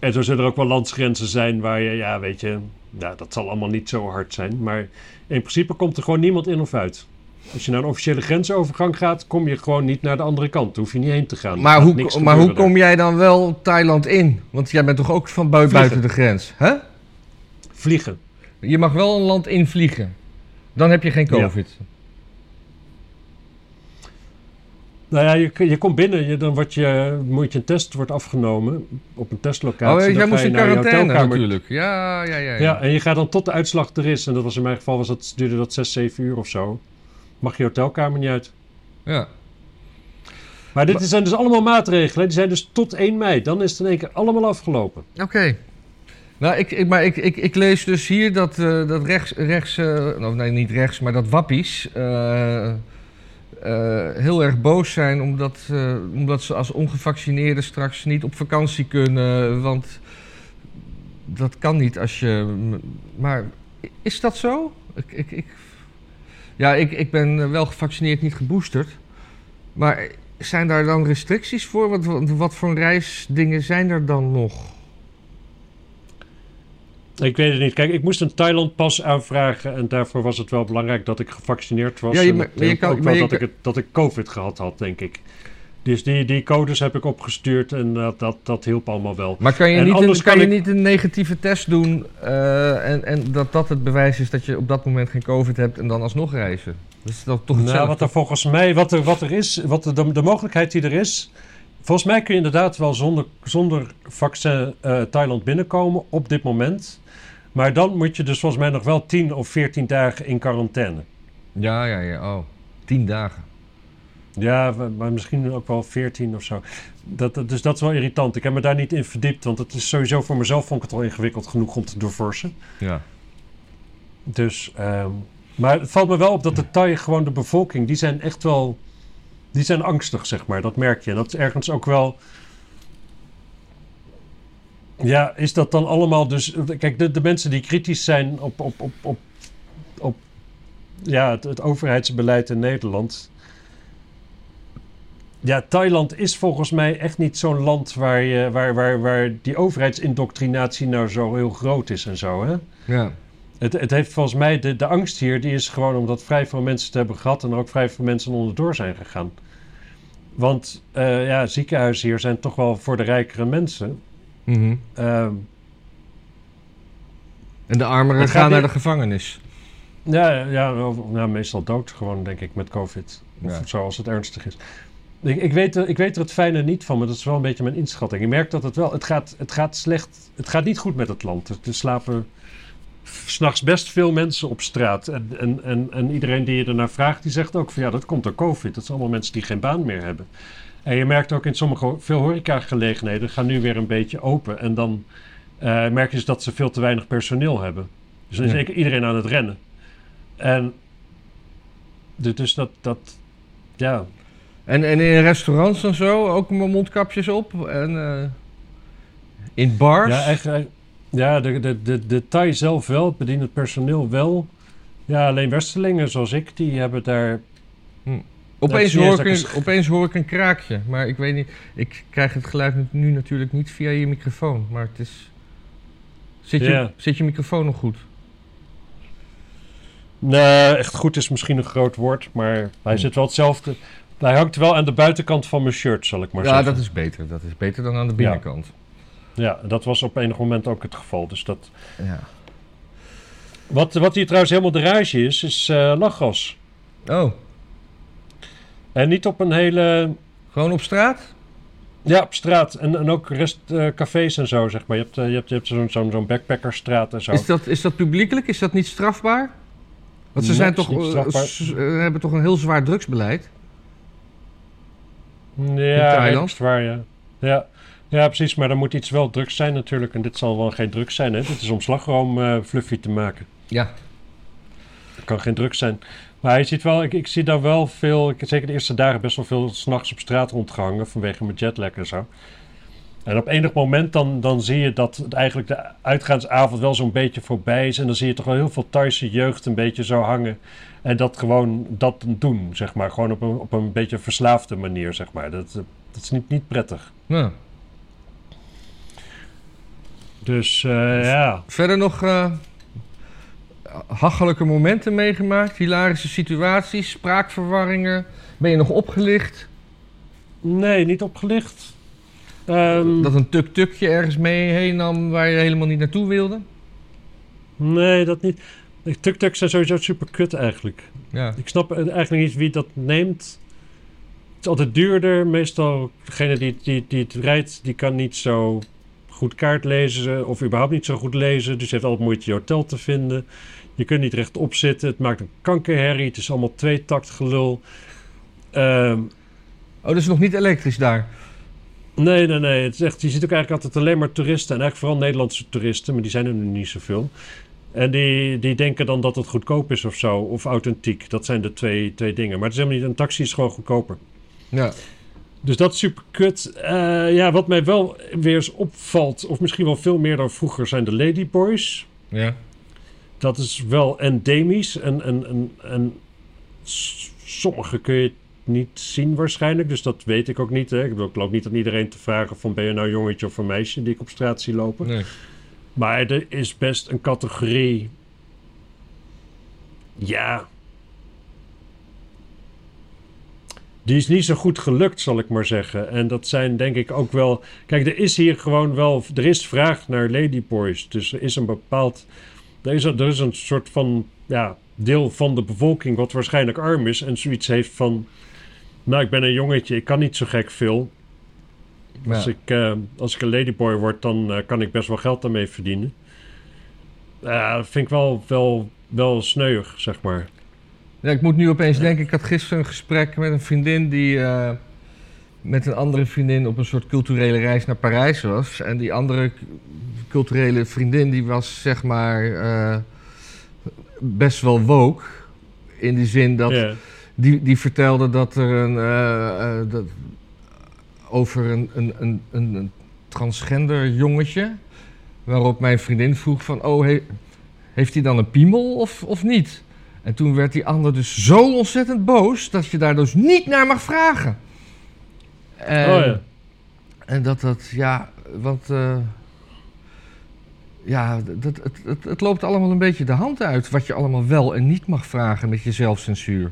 en zo zullen er ook wel landsgrenzen zijn waar je, ja, weet je, ja, dat zal allemaal niet zo hard zijn. Maar in principe komt er gewoon niemand in of uit. Als je naar een officiële grensovergang gaat, kom je gewoon niet naar de andere kant. Daar hoef je niet heen te gaan. maar hoe, maar hoe kom jij dan wel Thailand in? Want jij bent toch ook van Vliegen. buiten de grens? Hè? Vliegen. Je mag wel een land invliegen. Dan heb je geen Ja. COVID. Nou ja, je, je komt binnen, je, dan wordt je, moet je een test wordt afgenomen op een testlocatie. Oh, jij moest in quarantaine natuurlijk. Ja, ja, ja. ja. Ja, en je gaat dan tot de uitslag er is. En dat was in mijn geval, was dat, duurde dat 6, 7 uur of zo. Mag je hotelkamer niet uit. Ja. Maar dit zijn dus allemaal maatregelen. Die zijn dus tot 1 mei. Dan is het in één keer allemaal afgelopen. Oké. Nou, ik, ik, maar ik, ik, lees dus hier dat, eh, dat rechts, rechts eh, nou, nee, niet rechts, maar dat wappies eh, heel erg boos zijn omdat, omdat ze als ongevaccineerden straks niet op vakantie kunnen. Want dat kan niet als je. Maar is dat zo? Ik, ik, ik, ja, ik, ik ben wel gevaccineerd, niet geboosterd. Maar zijn daar dan restricties voor? Wat, wat voor reisdingen zijn er dan nog? Ik weet het niet. Kijk, ik moest een Thailand-pas aanvragen. En daarvoor was het wel belangrijk dat ik gevaccineerd was. Ja, je- maar- het maar je hielp kan- ook wel je dat, kan- ik het, dat ik COVID gehad had, denk ik. Dus die, die codes heb ik opgestuurd en dat, dat, dat hielp allemaal wel. Maar kan je, En niet, een, kan je niet een negatieve test doen eh, en, en dat dat het bewijs is dat je op dat moment geen COVID hebt en dan alsnog reizen? Dat is dan toch Nou, wat er volgens mij, wat er, wat er is, wat de, de, de mogelijkheid die er is. Volgens mij kun je inderdaad wel zonder, zonder vaccin eh, Thailand binnenkomen op dit moment. Maar dan moet je dus volgens mij nog wel 10 of 14 dagen in quarantaine. Ja, ja, ja. Oh, tien dagen. Ja, maar misschien ook wel 14 of zo. Dat, dat- dus dat is wel irritant. Ik heb me daar niet in verdiept, want het is sowieso voor mezelf vond ik het al ingewikkeld genoeg om te doorforsen. Ja. Dus, ehm, maar het valt me wel op dat de Thai gewoon de bevolking, die zijn echt wel, die zijn angstig, zeg maar. Dat merk je. En dat is ergens ook wel, ja, is dat dan allemaal dus, kijk, de, de mensen die kritisch zijn op, op, op, op, op ja, het, het overheidsbeleid in Nederland. Ja, Thailand is volgens mij echt niet zo'n land waar, je, waar, waar, waar die overheidsindoctrinatie nou zo heel groot is en zo, hè? Ja. Het, het heeft volgens mij, de, de angst hier, die is gewoon omdat vrij veel mensen het hebben gehad en er ook vrij veel mensen onderdoor zijn gegaan. Want eh, ja, ziekenhuizen hier zijn toch wel voor de rijkere mensen. Mhm. Ehm, En de armeren gaan naar de gevangenis. ja, ja, wel- meestal dood gewoon, denk ik, met COVID. Of Ja. zo, als het ernstig is. Ik, ik, weet, er- ik weet er het fijne niet van, maar dat is wel een beetje mijn inschatting. Ik merk dat het wel, het gaat, het gaat slecht, het gaat niet goed met het land. Er, er slapen s'nachts best veel mensen op straat. En, en, en, en iedereen die je ernaar vraagt, die zegt ook van ja, dat komt door COVID. Dat zijn allemaal mensen die geen baan meer hebben. En je merkt ook in sommige, veel horecagelegenheden gaan nu weer een beetje open. En dan eh, merk je dus dat ze veel te weinig personeel hebben. Dus dan is Ja. zeker iedereen aan het rennen. En dus dat, dat ja, En, en in restaurants en zo ook mondkapjes op. En eh, in bars. Ja, eigenlijk, ja de, de, de, de Thai zelf wel, het bedienend personeel wel. Ja, alleen Westerlingen zoals ik, die hebben daar... Opeens hoor, ik een, opeens hoor ik een kraakje. Maar ik weet niet. Ik krijg het geluid nu- natuurlijk niet via je microfoon. Maar het is. Zit je, Ja. zit je microfoon nog goed? Nee, echt goed is misschien een groot woord, maar hij Hm. zit wel hetzelfde. Hij hangt wel aan de buitenkant van mijn shirt, zal ik maar ja, zeggen. dat is beter. Dat is beter dan aan de binnenkant. Ja, dat was op enig moment ook het geval. Dus dat... Ja. wat, wat hier trouwens helemaal de rage is, is eh lachgas. Oh, En niet op een hele... gewoon op straat? Ja, op straat. En, en ook rest, eh, cafés en zo, zeg maar. Je hebt, eh, je hebt, je hebt zo'n zo'n zo'n backpackerstraat en zo. Is dat, is dat publiekelijk? Is dat niet strafbaar? Want ze Nee, zijn toch, eh, eh, hebben toch een heel zwaar drugsbeleid? Ja, Thailand? echt waar, ja. ja. Ja, precies. Maar dan moet iets wel drugs zijn natuurlijk. En dit zal wel geen drugs zijn, hè. Dit is om slagroom fluffy te maken. Ja. Het kan geen drugs zijn. Maar je ziet wel, ik, ik zie daar wel veel, ik zeker de eerste dagen best wel veel s'nachts op straat rondgehangen vanwege mijn jetlag en zo. En op enig moment dan, dan zie je dat het eigenlijk de uitgaansavond wel zo'n beetje voorbij is. En dan zie je toch wel heel veel Thaise jeugd een beetje zo hangen. En dat gewoon dat doen, zeg maar. Gewoon op een, op een beetje verslaafde manier, zeg maar. Dat, dat is niet, niet prettig. Nou, Dus eh, ja. verder nog eh hachelijke momenten meegemaakt? Hilarische situaties? Spraakverwarringen? Ben je nog opgelicht? Nee, niet opgelicht. Ehm, Dat een tuk-tukje ergens mee heen nam waar je helemaal niet naartoe wilde? Nee, dat niet. Tuk-tuks zijn sowieso super kut eigenlijk. Ja. Ik snap eigenlijk niet wie dat neemt. Het is altijd duurder. Meestal degene die, die, die het rijdt, die kan niet zo goed kaart lezen. Of überhaupt niet zo goed lezen. Dus je heeft altijd moeite je hotel te vinden. Je kunt niet rechtop zitten. Het maakt een kankerherrie. Het is allemaal tweetakt gelul. Ehm, Oh, dat is nog niet elektrisch daar? nee, nee, nee. Het is echt, je ziet ook eigenlijk altijd alleen maar toeristen. En eigenlijk vooral Nederlandse toeristen. Maar die zijn er nu niet zoveel. En die, die denken dan dat het goedkoop is of zo. Of authentiek. Dat zijn de twee, twee dingen. Maar het is helemaal niet. Een taxi is gewoon goedkoper. Ja. Dus dat is super kut. Eh, ja, wat mij wel weer eens opvalt, of misschien wel veel meer dan vroeger, zijn de Ladyboys. Ja. Dat is wel endemisch. En, en, en, en sommige kun je niet zien waarschijnlijk. Dus dat weet ik ook niet. Hè. Ik bedoel, ik loop niet aan iedereen te vragen van ben je nou een jongetje of een meisje die ik op straat zie lopen. Nee. Maar er is best een categorie. Ja. Die is niet zo goed gelukt, zal ik maar zeggen. En dat zijn denk ik ook wel. Kijk, er is hier gewoon wel. Er is vraag naar ladyboys. Dus er is een bepaald. Er is een, er is een soort van. Ja, deel van de bevolking. wat waarschijnlijk arm is. en zoiets heeft van. Nou, ik ben een jongetje, ik kan niet zo gek veel. Als, Ja. ik, eh, als ik een ladyboy word, dan eh, kan ik best wel geld daarmee verdienen. Ja, dat vind ik wel, wel, wel sneuig, zeg maar. Ja, ik moet nu opeens denken, ik had gisteren een gesprek met een vriendin die eh, met een andere vriendin op een soort culturele reis naar Parijs was. En die andere culturele vriendin die was zeg maar eh, best wel woke. In die zin dat Ja. die, die vertelde dat er een eh, dat, over een, een, een, een, een transgender jongetje. Waarop mijn vriendin vroeg van, oh, he- heeft hij dan een piemel of, of niet? En toen werd die ander dus zo ontzettend boos dat je daar dus niet naar mag vragen. En, Oh ja. en dat dat, ja, want eh, ja, dat, het, het, het loopt allemaal een beetje de hand uit wat je allemaal wel en niet mag vragen met je zelfcensuur.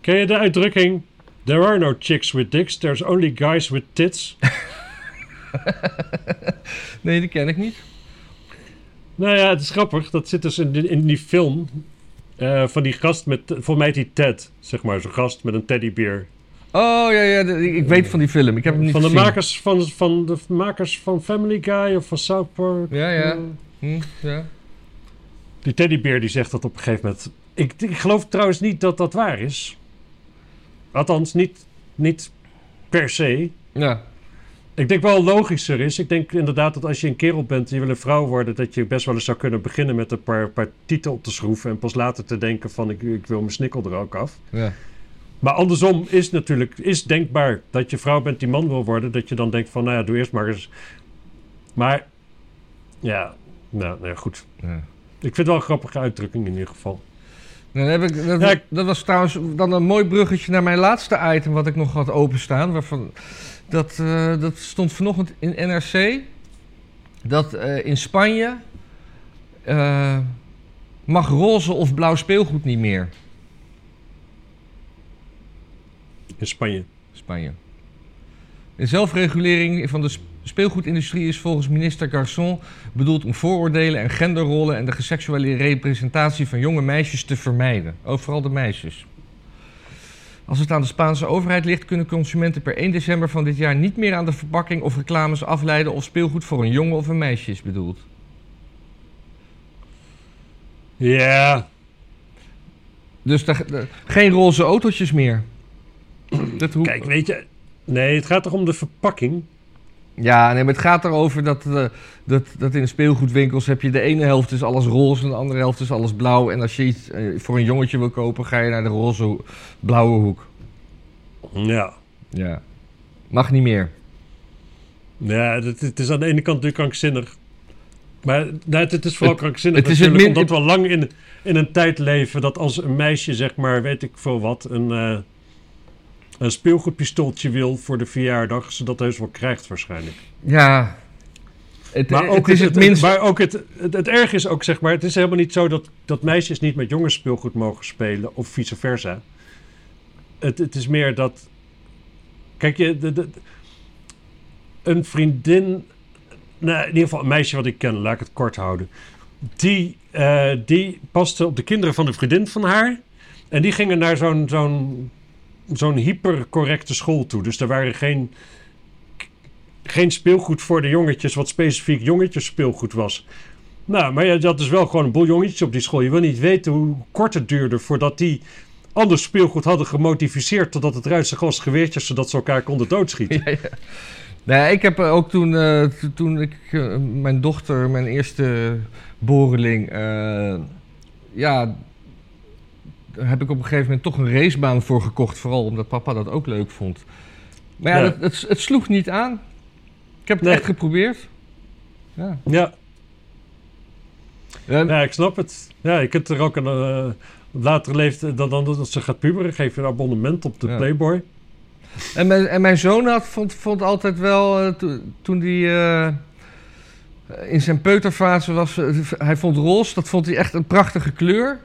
Ken je de uitdrukking... There are no chicks with dicks, there's only guys with tits? Nee, die ken ik niet. nou ja, het is grappig. Dat zit dus in die, in die film... eh, van die gast met... Volgens mij die Ted, zeg maar. Zo'n gast met een teddybeer. Oh ja, ja, ik weet van die film. Ik heb hem niet Van de, gezien. makers van, van de makers van Family Guy of van South Park. Ja, ja. Eh, Hm, ja. Die teddybeer die zegt dat op een gegeven moment... Ik, ik geloof trouwens niet dat dat waar is. Althans, niet, niet per se. ja. Ik denk wel logischer is. Ik denk inderdaad dat als je een kerel bent en je wil een vrouw worden... dat je best wel eens zou kunnen beginnen met een paar, paar titel op te schroeven... en pas later te denken van ik, ik wil mijn snikkel er ook af. ja. Maar andersom is natuurlijk is denkbaar dat je vrouw bent die man wil worden... dat je dan denkt van nou ja, doe eerst maar eens. Maar ja, nou, nou ja, goed. ja. Ik vind het wel een grappige uitdrukking in ieder geval. Dan heb ik, dat, Ja, ik- dat was trouwens dan een mooi bruggetje naar mijn laatste item wat ik nog had openstaan. Waarvan, dat, eh, dat stond vanochtend in NRC. Dat eh, in Spanje eh, mag roze of blauw speelgoed niet meer. In Spanje. Spanje. De zelfregulering van de sp- speelgoedindustrie is volgens minister Garçon bedoeld om vooroordelen en genderrollen en de geseksuele representatie van jonge meisjes te vermijden. Ook vooral de meisjes. Als het aan de Spaanse overheid ligt, kunnen consumenten per 1 december van dit jaar niet meer aan de verpakking of reclames afleiden of speelgoed voor een jongen of een meisje is bedoeld. Ja, Dus daar- geen roze autootjes meer. Dat kijk, weet je... Nee, het gaat toch om de verpakking? Ja, nee, maar het gaat erover dat, eh, dat, dat in de speelgoedwinkels heb je de ene helft is alles roze en de andere helft is alles blauw. En als je iets eh, voor een jongetje wil kopen, ga je naar de roze ho- blauwe hoek. Ja. Ja. Mag niet meer. Ja, het, het is aan de ene kant natuurlijk krankzinnig. Maar nou, het, het is vooral krankzinnig het is het natuurlijk, min- omdat we lang in, in een tijd leven... dat als een meisje, zeg maar, weet ik veel wat... een, eh, een speelgoedpistooltje wil voor de verjaardag... ze dat heus wel krijgt waarschijnlijk. Ja. Het, Maar het ook is het, minst. Maar ook het, het, het erg is ook, zeg maar... het is helemaal niet zo dat, dat meisjes niet met jongens speelgoed mogen spelen... of vice versa. Het, het is meer dat... Kijk, je, de, de, een vriendin... Nou, in ieder geval een meisje wat ik ken, laat ik het kort houden. Die, eh, die paste op de kinderen van een vriendin van haar. En die gingen naar zo'n zo'n zo'n hypercorrecte school toe. Dus er waren geen, geen speelgoed voor de jongetjes... wat specifiek jongetjes speelgoed was. Nou, maar je had dus wel gewoon een boel jongetjes op die school. Je wil niet weten hoe kort het duurde voordat die ander speelgoed hadden gemodificeerd... totdat het eruit zag geweertjes... zodat ze elkaar konden doodschieten. Ja, ja. Nee, ik heb eh, ook toen, eh, toen ik eh, mijn dochter, mijn eerste boreling, ja, daar heb ik op een gegeven moment toch een racebaan voor gekocht. Vooral omdat papa dat ook leuk vond. Maar ja. Het, het, het sloeg niet aan. Ik heb het Nee. echt geprobeerd. Ja. Ja, ja, ik snap het. Ja, je kunt er ook een eh, latere leeftijd... Dan, dan dat ze gaat puberen, geef je een abonnement op de Ja. Playboy. En mijn, en mijn zoon had, vond, vond altijd wel, eh, to- toen hij eh, in zijn peuterfase was, hij vond roze, dat vond hij echt een prachtige kleur.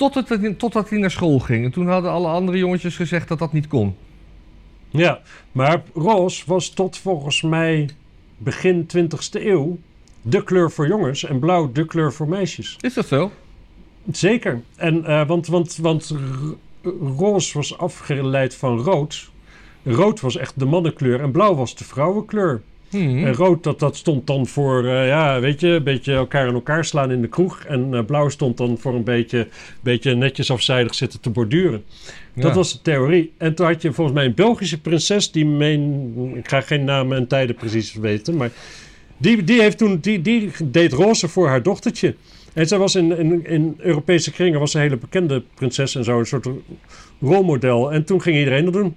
Tot het, totdat hij naar school ging. En toen hadden alle andere jongetjes gezegd dat dat niet kon. Ja, maar roze was tot volgens mij begin 20e eeuw de kleur voor jongens en blauw de kleur voor meisjes. Is dat zo? Zeker. En, eh, want, want, want roze was afgeleid van rood. Rood was echt de mannenkleur en blauw was de vrouwenkleur. Hmm. En rood, dat, dat stond dan voor, eh, ja, weet je, een beetje elkaar in elkaar slaan in de kroeg. En eh, blauw stond dan voor een beetje, beetje netjes afzijdig zitten te borduren. Dat was de theorie. En toen had je volgens mij een Belgische prinses, die meen, ik ga geen namen en tijden precies weten, maar die, die, heeft toen, die, die deed roze voor haar dochtertje. En zij was in, in, in Europese kringen was een hele bekende prinses en zo, een soort rolmodel. En toen ging iedereen dat doen.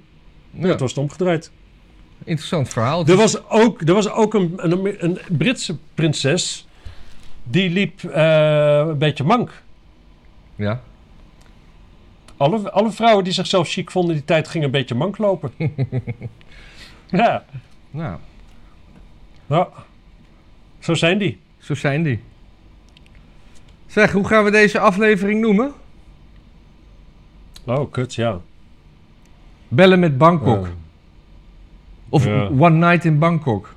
Ja, Het was het omgedraaid. Interessant verhaal. Er was ook, er was ook een, een, een Britse prinses. Die liep eh, een beetje mank. Ja. Alle, alle vrouwen die zichzelf chic vonden in die tijd gingen een beetje mank lopen. ja, Nou, ja, zo zijn die. zo zijn die. Zeg, hoe gaan we deze aflevering noemen? Oh, kut, ja. Bellen met Bangkok. Eh, of ja. One Night in Bangkok.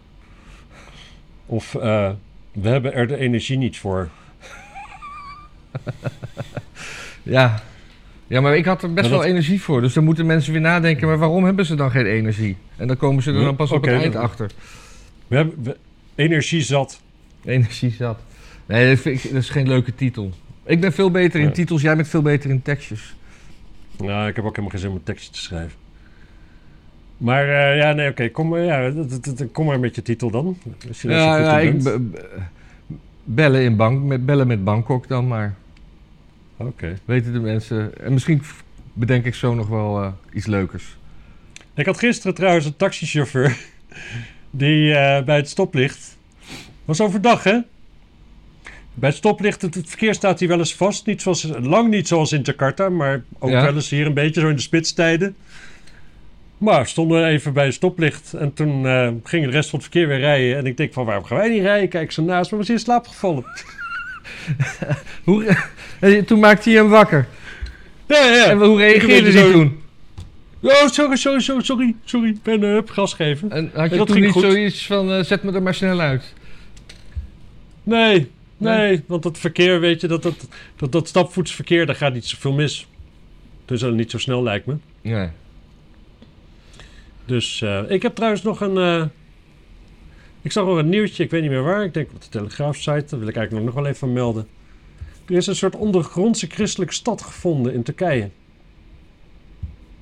of eh, we hebben er de energie niet voor. Ja. Ja, maar ik had er best wel energie voor. Dus dan moeten mensen weer nadenken, maar waarom hebben ze dan geen energie? En dan komen ze er dan pas op het eind achter. We hebben we- energie zat. Energie zat. Nee, dat, vind ik, dat is geen leuke titel. Ik ben veel beter in Ja. titels, jij bent veel beter in tekstjes. Nou, ik heb ook helemaal geen zin om een tekstje te schrijven. Maar eh, ja, nee, oké. kom, maar, ja, kom maar met je titel dan. Als je, Ja, ja ik bellen, in Bang, met, bellen met Bangkok dan maar. Oké. Weten de mensen. En misschien bedenk ik zo nog wel eh, iets leukers. Ik had gisteren trouwens een taxichauffeur die eh, bij het stoplicht. Was overdag, hè? Bij het stoplicht, het, het verkeer staat hier wel eens vast. Niet zoals, lang niet zoals in Jakarta, maar ook Ja. wel eens hier een beetje zo in de spitstijden. Maar we stonden even bij het stoplicht en toen eh, ging de rest van het verkeer weer rijden. En ik denk van, waarom gaan wij niet rijden? Kijk zo naast me, was hij in slaap gevallen. Hoe, en toen maakte hij hem wakker. Ja, ja. En hoe reageerde een hij toen? Oh, sorry, sorry, sorry, sorry, sorry. Ik ben uh, gas geven. En had je dat toen niet goed. zoiets van, eh, zet me er maar snel uit? Nee, nee, Nee? want het verkeer, weet je, dat, dat, dat, dat stapvoetsverkeer, daar gaat niet zoveel mis. Dus dat niet zo snel lijkt me. Nee. Dus eh, ik heb trouwens nog een. eh, ik zag nog een nieuwtje, ik weet niet meer waar. Ik denk op de Telegraaf-site, daar wil ik eigenlijk nog wel even van melden. Er is een soort ondergrondse christelijke stad gevonden in Turkije.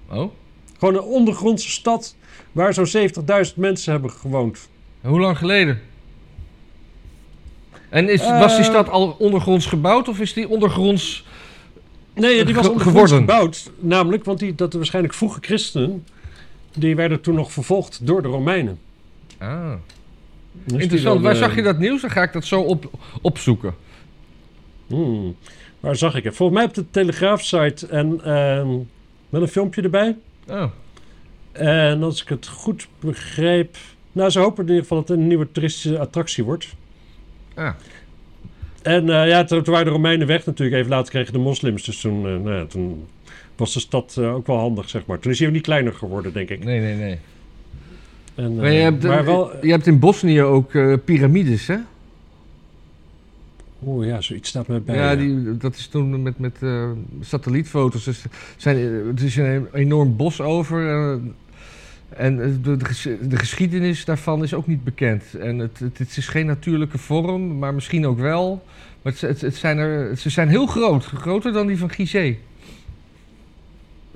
Oh? Gewoon een ondergrondse stad waar zo'n 70.000 mensen hebben gewoond. Hoe lang geleden? En is, was die Eh, stad al ondergronds gebouwd of is die ondergronds... Nee, die was ondergronds gebouwd. Namelijk, want die, dat er waarschijnlijk vroege christenen... die werden toen nog vervolgd door de Romeinen. Ah, Dus interessant. Waar zag je dat nieuws? Dan ga ik dat zo op, opzoeken. Hmm, waar zag ik het? Volgens mij op de Telegraaf-site en ehm, met een filmpje erbij. Oh, En als ik het goed begreep... Nou, ze hopen in ieder geval dat het een nieuwe toeristische attractie wordt. ah. En eh, ja, toen, toen waren de Romeinen weg natuurlijk. Even later kregen de moslims. Dus toen, eh, nou ja, toen was de stad eh, ook wel handig, zeg maar. Toen is hij ook niet kleiner geworden, denk ik. Nee, nee, nee. En, Maar je eh, hebt, maar wel... je hebt in Bosnië ook eh, piramides, hè? Oeh ja, zoiets staat mij bij. ja, die, dat is toen met, met eh, satellietfoto's. Dus zijn, eh, het is een enorm bos over. eh, en eh, de, de geschiedenis daarvan is ook niet bekend. En het, het, het is geen natuurlijke vorm, maar misschien ook wel. Maar het, het, het zijn er, ze zijn heel groot. Groter dan die van Gizeh.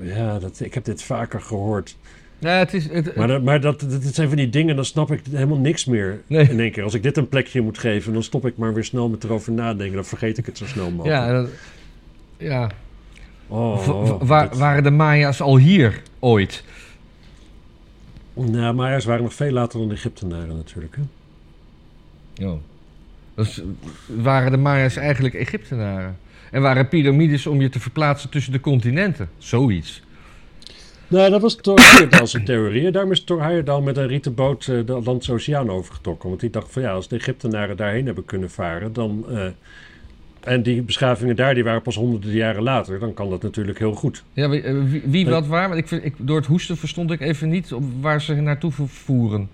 Ja, dat, ik heb dit vaker gehoord. Ja, het is... Het, Maar, dat, maar dat, zijn van die dingen, dan snap ik helemaal niks meer. Nee. In één keer. Als ik dit een plekje moet geven, dan stop ik maar weer snel met erover nadenken. Dan vergeet ik het zo snel mogelijk. ja, dat- ja. Oh, oh, waar, waren de Maya's al hier ooit? Nou, Maya's waren nog veel later dan de Egyptenaren natuurlijk. Hè? Oh. Dus waren de Maya's eigenlijk Egyptenaren? En waren piramides om je te verplaatsen tussen de continenten? Zoiets. Nou, dat was Thor Heyerdahl's theorie. Daarom is Thor Heyerdahl met een rieten boot eh, de Atlantische Oceaan overgetrokken. Want die dacht van ja, als de Egyptenaren daarheen hebben kunnen varen, dan, eh, En die beschavingen daar, die waren pas honderden jaren later. Dan kan dat natuurlijk heel goed. Ja, wie, eh, wie, wie wat waar? Want ik, vind- ik, door het hoesten verstond ik even niet op waar ze naartoe voeren.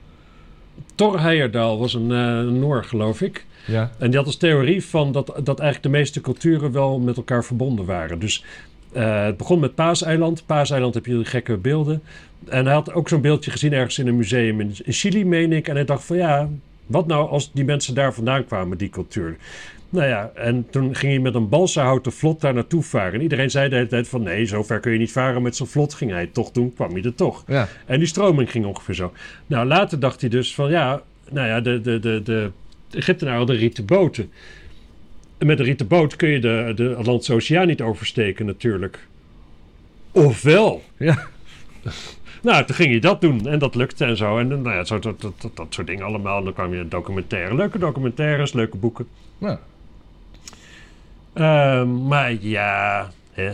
Thor Heyerdahl was een eh, Noor, geloof ik. Ja. En die had als theorie van dat, dat eigenlijk de meeste culturen wel met elkaar verbonden waren. Dus eh, het begon met Paaseiland. Paaseiland heb je die gekke beelden. En hij had ook zo'n beeldje gezien ergens in een museum in, in Chili, meen ik. En hij dacht van ja, wat nou als die mensen daar vandaan kwamen, die cultuur. Nou ja, en toen ging hij met een balsahouten vlot daar naartoe varen. En iedereen zei de hele tijd van nee, zo ver kun je niet varen met zo'n vlot. Ging hij het toch doen, kwam hij er toch. Ja. En die stroming ging ongeveer zo. Nou, later dacht hij dus van ja, nou ja, de, de, de, de Egyptenaren hadden rieten boten. En met een rieten boot kun je de, de Atlantische Oceaan niet oversteken natuurlijk. Ofwel. Ja. Nou, toen ging hij dat doen en dat lukte en zo. En nou ja, zo, dat, dat, dat, dat soort dingen allemaal. En dan kwam je documentaire. Leuke documentaires, leuke boeken. Nou, Ehm, maar ja, hè.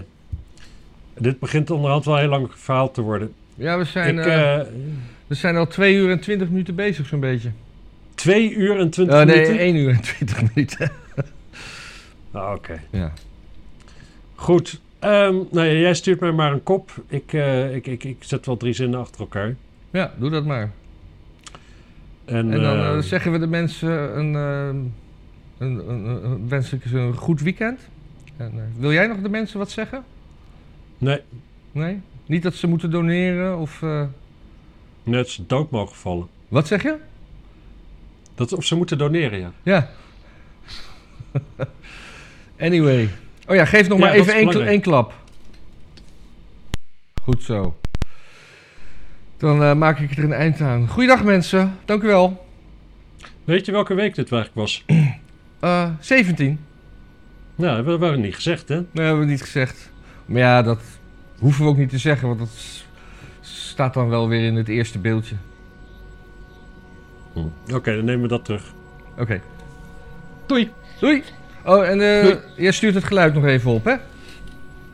dit begint onderhand wel een heel lang verhaal te worden. ja, we zijn, Ik, eh, eh, we zijn al 2 uur en 20 minuten bezig, zo'n beetje. twee uur en twintig Oh, nee, minuten. 1 uur en 20 minuten. Ah, Oké. Ja. Goed. Ehm, nou ja, jij stuurt mij maar een kop. Ik, ik, ik, ik zet wel drie zinnen achter elkaar. ja, doe dat maar. En, En dan eh, eh, zeggen we de mensen een, een, een, een- wens ik ze een goed weekend. En, eh, wil jij nog de mensen wat zeggen? Nee, Nee? Niet dat ze moeten doneren of... eh, net ze dood mogen vallen. Wat zeg je? Dat, of ze moeten doneren, ja. Ja. anyway. Oh ja, geef nog Ja, maar dat even één, één klap. Goed zo. Dan eh, maak ik er een eind aan. Goeiedag mensen. Dank u wel. Weet je welke week dit eigenlijk was? Eh 17. Nou, dat hebben we niet gezegd, hè? Nee, hebben we niet gezegd. Maar ja, dat hoeven we ook niet te zeggen, want dat staat dan wel weer in het eerste beeldje. Oké, dan nemen we dat terug. Oké. Doei. Doei. Oh, en eh Doei. jij stuurt het geluid nog even op, hè?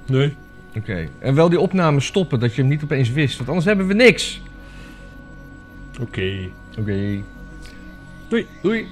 Nee. Oké. En wel die opname stoppen, dat je hem niet opeens wist, want anders hebben we niks. Oké. Oké. Doei. Doei.